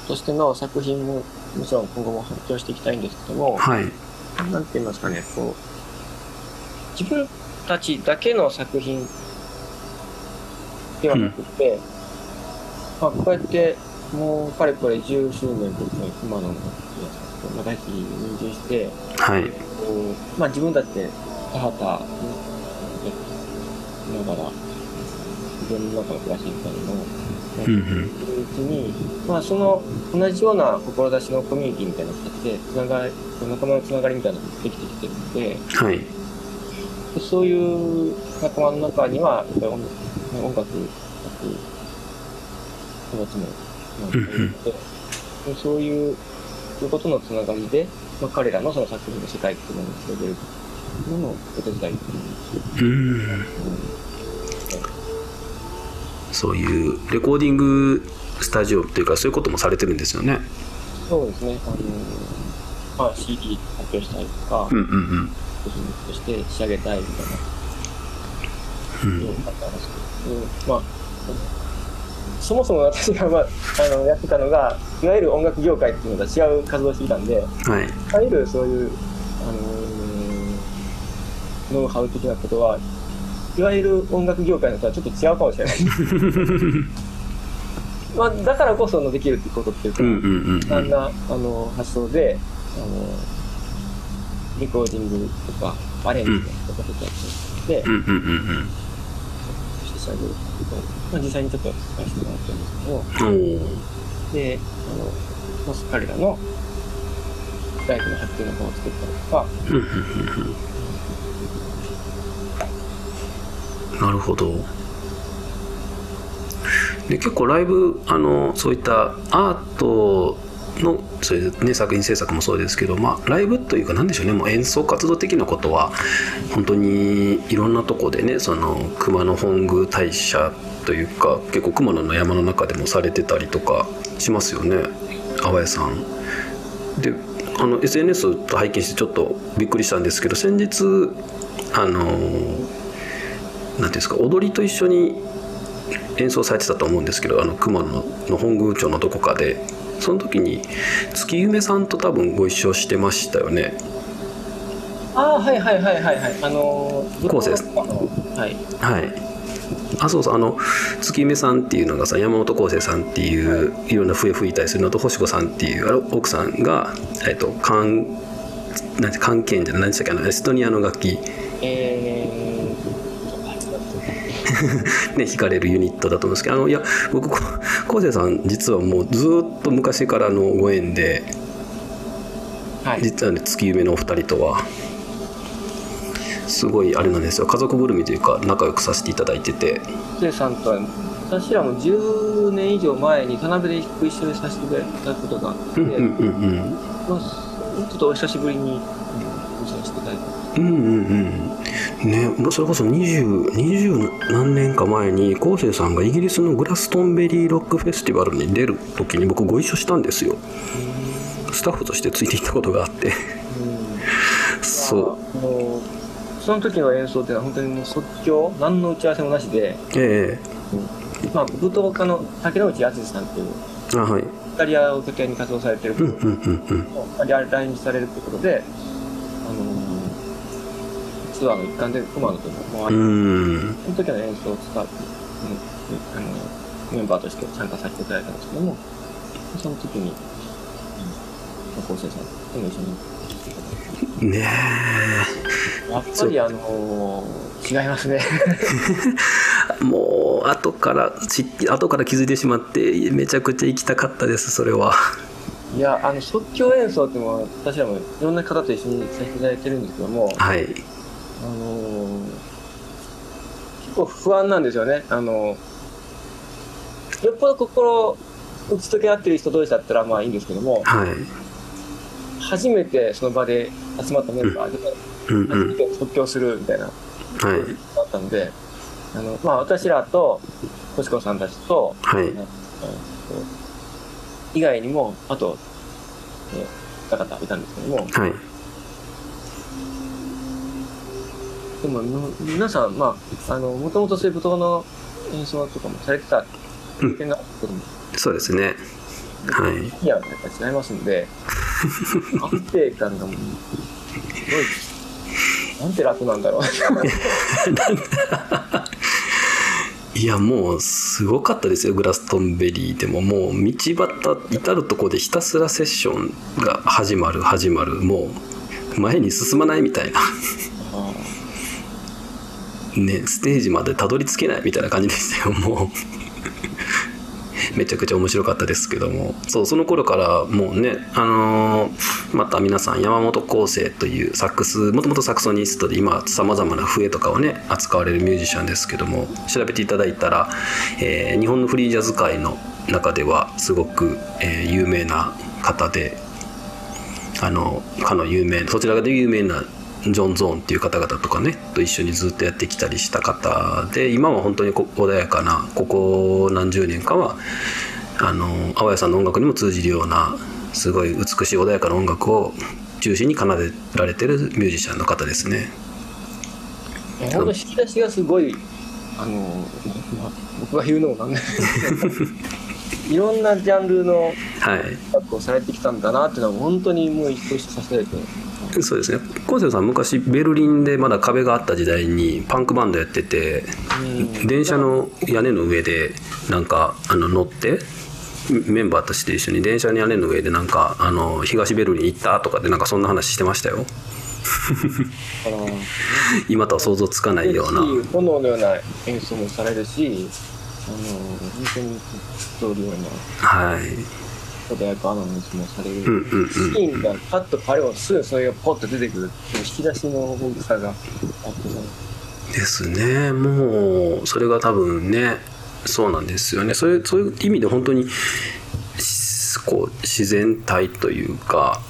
としての作品ももちろん今後も発表していきたいんですけども、はい。なんて言いますかね、こう、自分たちだけの作品ではなくて、まあ、こうやって、もう、かれこれ十数年とか、今の、私に入場して、はい。こうまあ、自分たちで田畑やりながら、自分の中の暮らしみたいなのを、やっていくうちに、まあ、その同じような志のコミュニティみたいな形で、つながり、仲間のつながりみたいなのができてきてるので、はい。でそういう仲間の中には、やっぱり音音楽、書く人たちもなんそういうことのつながりで、まあ、彼らのその作品の世界っていうものを広げるののお手伝いってそういうレコーディングスタジオっていうかそういうこともされてるんですよね。そうですね、あのまあ、CD 発表したりとか、うんうんうん。として仕上げたいみたいな。うん。ようだったんですけど、うんまあ、そもそも私が、まあ、あのやってたのが、いわゆる音楽業界っていうのとは違う活動をしていたんで、はい。いわゆるそういう、あのノウハウ的なことは、いわゆる音楽業界のとはちょっと違うかもしれない。まあ、だからこそのできるってことっていうか、うんうんうんあんなあの発想であのレコーディングとかアレンジとかとかやってうんうんうんうんして仕上げるっていうと、まあ、実際にちょっと使わせてもらってるんですけどであの、まあ、彼らのライフの発展の本を作ったりとかなるほど。で結構ライブあのそういったアートのそういう、ね、作品制作もそうですけど、まあ、ライブというか何でしょうねもう演奏活動的なことは本当にいろんなとこでねその熊野本宮大社というか結構熊野の山の中でもされてたりとかしますよね淡谷さん。であの SNS と拝見してちょっとびっくりしたんですけど先日あのなんていうんですか踊りと一緒に演奏されてたと思うんですけどあの熊野の本宮町のどこかでその時に月夢さんと多分ご一緒してましたよね？ああはいはいはいはいはい。あの昴生。ですはい。はい。あそうそう。あの月夢さんっていうのがさ山本康生さんっていうい。ろんな笛吹いたりするのと星子さんっていうあの奥さんがえっと関なんて関係じゃない何でしたっけ？あのエストニアの楽器。えー、ね、弾かれるユニットだと思うんですけどあのいや僕こ昴生さん実はもうずっと昔からのご縁ではい。実はね月夢のお二人とはすごいあれなんですよ。家族ぐるみというか仲良くさせていただいてて。昴生さんとは私らも10年以上前に田辺で一緒にさせてくれたことがあって、うんうんうんまあ、ちょっとお久しぶりに、うん、ご一緒させていただいてうんうんうんねそれこそ20 20何年か前に昴生さんがイギリスのグラストンベリーロックフェスティバルに出る時に僕ご一緒したんですよ。スタッフとしてついていったことがあって。うん。そう。その時の演奏っていうのは本当にもう即興何の打ち合わせもなしで、えまあ、舞踏家の竹野内敦さんっていうえあはい。イタリアを拠点に活動されてるうんうんうんうん。まあ来日されるってことで、あのーツアーの一環で熊野ともあり、うーん。その時の演奏を使って、うんあのメンバーとして参加させていただいたんですけども、その時に、構成さんとも一緒にねやっぱりあのー違いますね。え もう後からし後から気づいてしまってめちゃくちゃ行きたかったですそれは。いやあの即興演奏っていうのは私らもいろんな方と一緒にさせていただいてるんですけどもはいあのー結構不安なんですよね。あのーよっぽど心打ち解け合ってる人同士だったらまあいいんですけども、はい。初めてその場で集まったメンバーで、うん。うん。初めて即興するみたいなあったので、あのまあ私らと、としこさんたちと、はい。えっと以外にも、あと、えー、方々いたんですけども、はいでもの皆さん、まあ、あの、もともとそういう舞踏の演奏とかもされてた経験があったけども、そうですね。はい。いや、やっぱり違いますんで、安定感がもう、すごい、なんて楽なんだろう。いやもうすごかったですよ。グラストンベリーでももう道端至る所でひたすらセッションが始まる始まる。もう前に進まないみたいな。あねステージまでたどり着けないみたいな感じでしたよもう。めちゃくちゃ面白かったですけども。そうその頃からもうねあのーまた皆さん山本康生というサックスもともとサクソニストで今さまざまな笛とかをね扱われるミュージシャンですけども調べていただいたら、えー日本のフリージャズ界の中ではすごく、えー有名な方であのかの有名そちらで有名なジョン・ゾーンっていう方々とかねと一緒にずっとやってきたりした方で今は本当にこ穏やかなここ何十年かはあの淡谷さんの音楽にも通じるようなすごい美しい穏やかな音楽を中心に奏でられてるミュージシャンの方ですね。あ本当に引き出しがすごい、あの、まあ、僕が言うのもなんですけど、いろんなジャンルのはい音楽をされてきたんだなっていうのは本当にもう一度させていただいて、そうですね。昴生さん昔ベルリンでまだ壁があった時代にパンクバンドやっててうん。電車の屋根の上でなんかあの乗ってメンバーとして一緒に電車の屋根の上でなんかあの東ベルリン行ったとかでなんかそんな話してましたよ。今とは想像つかないような。炎のような演奏もされるし、あの、本当にような。はい穏やかな演奏もされる。うんうんうんシーンがパッと変わればすぐそれがポッと出てくるっていう引き出しの大きさがあってね。ですねもうそれが多分ねそうなんですよねそういうそういう意味で本当にしこう自然体というか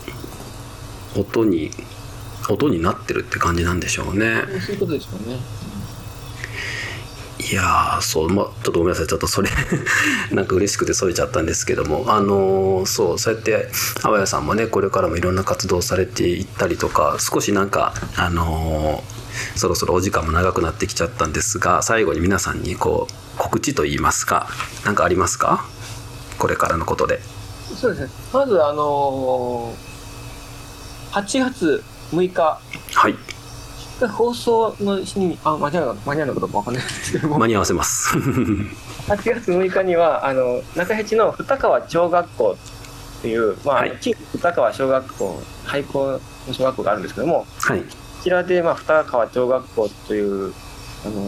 音に音になってるって感じなんでしょうねそういうことでしょうね。いやーそうまあちょっとごめんなさい。ちょっとそれ なんか嬉しくて添えちゃったんですけども。あのーそうそうやって淡谷さんもねこれからもいろんな活動をされていったりとか少しなんかあのーそろそろお時間も長くなってきちゃったんですが最後に皆さんにこう告知といいますか何かありますか？これからのことで。そうですね。まず、あのー、8月6日、はい放送の日に、あ、間に合うの間に合うのかどうかわかんないですけど。も、間に合わせます。8月6日には、あの、中辺の二川小学校っていう、まあ、はい。旧二川小学校、廃校の小学校があるんですけども、はい。こちらで、まあ、二川小学校という、あのー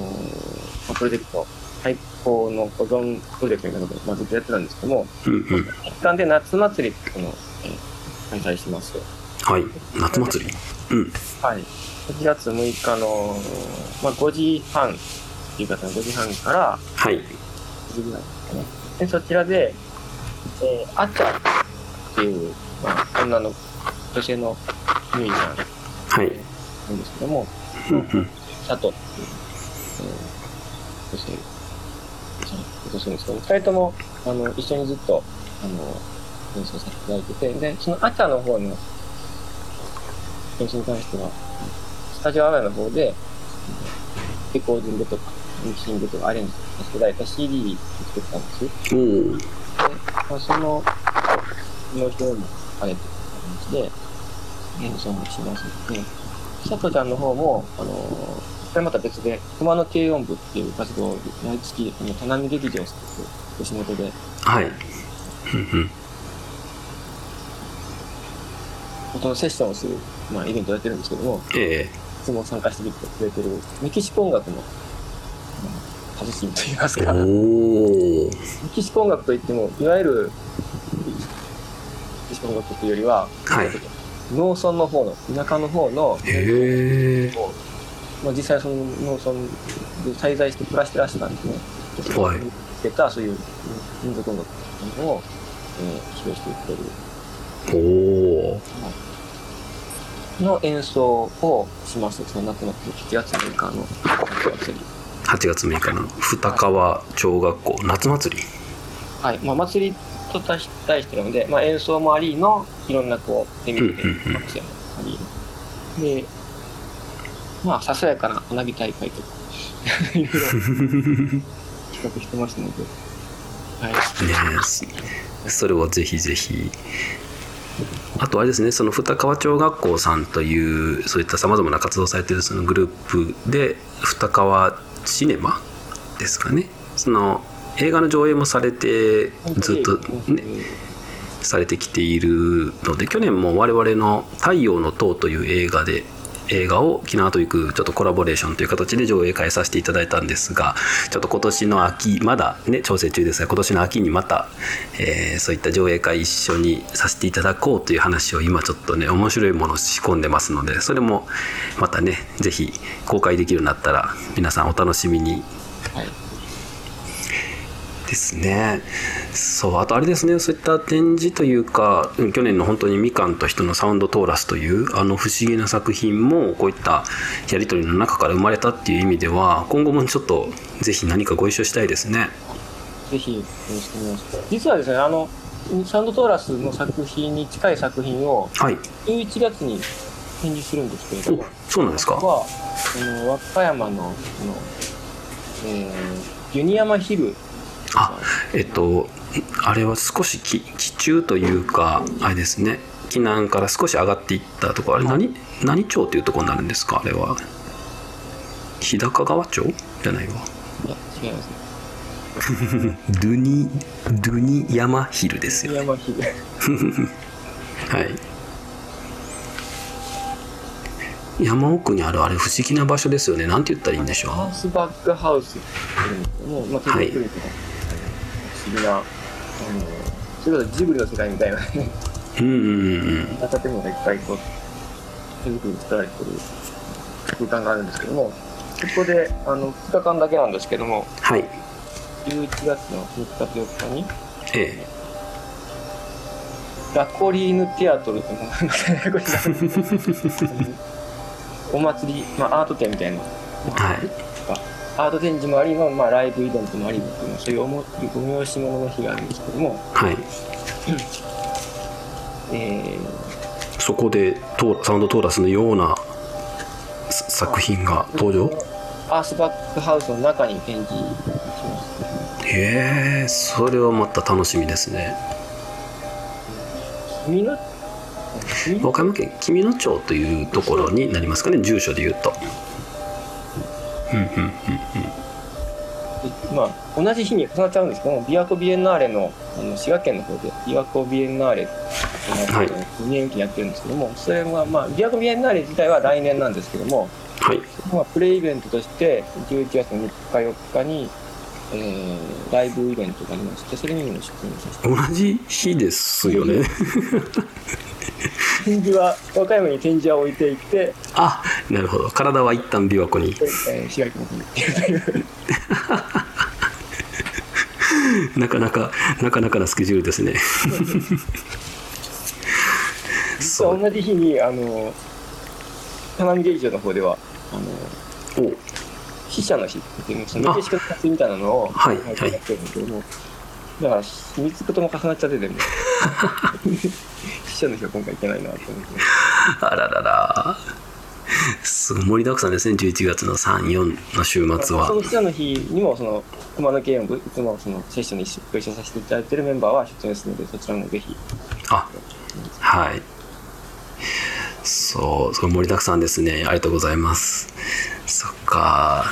まあプロジェクト、廃校の保存プロジェクトみたいなことを、まあ、ずっとやってたんですけども、うんうん。一環で夏祭りっていうのを、えー開催してます。はい。夏祭り？うん。はい。8月6日の、まあ、5時半、夕方の5時半からはい。9時ぐらいですかね。で、そちらで、えー、あっちゃんっていう、まあ、女の女性のミュージシャンはいなんですけども、佐藤っていう、えー、女性、女性ですけども、二人とも、あの、一緒にずっと、あの、演奏させていただいてて、で、そのあちゃの方の演奏に関しては、スタジオアワーの方で、レコーディングとか、ミキシングとかアレンジさせていただいた CD を作ったんです。で、おおまあ、その、の表も兼ねて感じで、演奏もしますので、佐藤ちゃんの方も、あのこれまた別で、熊野軽音部っていう活動を毎月、あの、田波劇場さんと吉本で、はい。うんうん音のセッションをする、まあ、イベントをやってるんですけども、えいつも参加してくれてるメキシコ音楽の、まあ、達人といいますか、メキシコ音楽といっても、いわゆるメキシコ音楽というよりは、はい。農村の方の、田舎の方の、まあ、実際その農村で滞在して暮らしてらっしゃったんですね。はい。つけたそういう民族音楽を、えー、披露してくれる。おおの演奏をします。その夏の7月6日の夏祭り8月6日の。二川町学校夏祭り？はい。まあ祭りと対してなので、まあ、演奏もありのいろんなこう手見てうんうんうん。学生もあり。でまあささやかな花火大会とか いろいろ企画してますので。はい。ねえそれをぜひぜひあとあれですねその二川町学校さんというそういったさまざまな活動をされているそのグループで二川シネマですかね。その映画の上映もされてずっとねされてきているので去年も我々の「太陽の塔」という映画で映画を沖縄と行くちょっとコラボレーションという形で上映会させていただいたんですがちょっと今年の秋まだね調整中ですが今年の秋にまた、えーそういった上映会一緒にさせていただこうという話を今ちょっとね面白いものを仕込んでますのでそれもまたね是非公開できるようになったら皆さんお楽しみに。はい。ですね。そうあとあれですね。そういった展示というかうん去年の本当にみかんと人のサウンドトーラスというあの不思議な作品もこういったやり取りの中から生まれたっていう意味では今後もちょっとぜひ何かご一緒したいですね。ぜひよろしくお願いします。実はですねあのサウンドトーラスの作品に近い作品をはい。11月に展示するんですけれどおもそうなんですか？はあの和歌山のあの、えー、ユニヤマヒルあえっとあれは少しき気中というかあれですね。避難から少し上がっていったところ。あれ何何町というところになるんですか？あれは。日高川町？じゃないわ。いや違いますね。ドゥニドゥニ山ヒルですユよね。ニヤマヒル。はい。山奥にあるあれ不思議な場所ですよね。なんて言ったらいいんでしょハウスバックハウス。って言うまあ、手はい不思議なあのそれこそジブリの世界みたいなね。ううんうんうん。建物がいっぱいこう手作りで作られてる空間があるんですけどもそこであの2日間だけなんですけどもはい。11月の3日と4日にえラコリーヌテアトルというのがありますねこれお祭り、まあ、アート展みたいな。えはいアート展示もありの、まあ、ライブイベントもありのっていうそういうおも催し物の日があるんですけども、はい。えそこでトーサウンドトーラスのようなさ作品がー登場？アースバックハウスの中に展示します。へえそれはまた楽しみですね。君の？山県紀美野町というところになりますかね住所で言うとまあ、同じ日に重なっちゃうんですけども、琵琶湖ビエンナーレのあの滋賀県の方で、琵琶湖ビエンナーレってはいいうのを2年期にやってるんですけども、それは、まあ、琵琶湖ビエンナーレ自体は来年なんですけども、はい。まあ、プレイイベントとして、11月の3日、4日に、えーライブイベントがありまして、それにも出演させて、同じ日ですよね 展示は、和歌山に展示は置いていて、あなるほど。体は一旦琵琶湖に。えー滋賀県の方に行っているという。なかなかなかなかなスケジュールですね。実は同じ日に、あの、花見劇場の方では、あの、お。死者の日っていうそのメキシコの祭りみたいなのをはい。やってるんですけども、だから3つことも重なっちゃってても 死者の日は今回いけないなと思って。あららら。すごい盛りだくさんですね11月の34の週末は。その死者の日にもその熊野県部いつもそのセッションにご一緒させていただいているメンバーは出演するのでそちらもぜひ。あはい。そうすごい盛りだくさんですね。ありがとうございますそっか。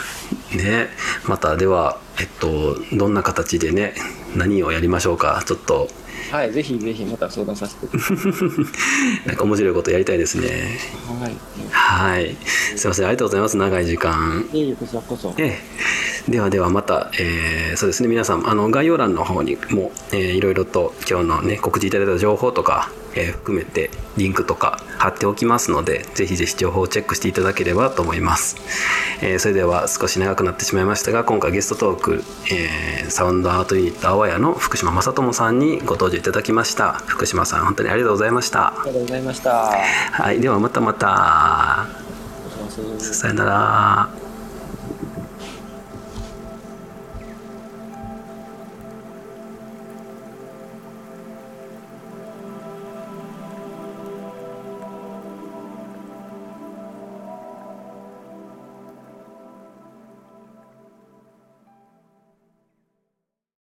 ね。またではえっとどんな形でね何をやりましょうか。ちょっと。はいぜひぜひまた相談させて。なんか面白いことやりたいですね。いはい。はい。すいません。ありがとうございます。長い時間。いえいえこちらこそ。ええ、ではではまた、えーそうですね。皆さんあの概要欄の方にも、えーいろいろと今日のね告知いただいた情報とか、えー含めてリンクとか貼っておきますのでぜひぜひ情報をチェックしていただければと思います、えーそれでは少し長くなってしまいましたが今回ゲストトーク、えーサウンドアートユニットあわやの福島正智さんにご登場いただきました。福島さん本当にありがとうございました。ありがとうございました。はいではまたまた。さよなら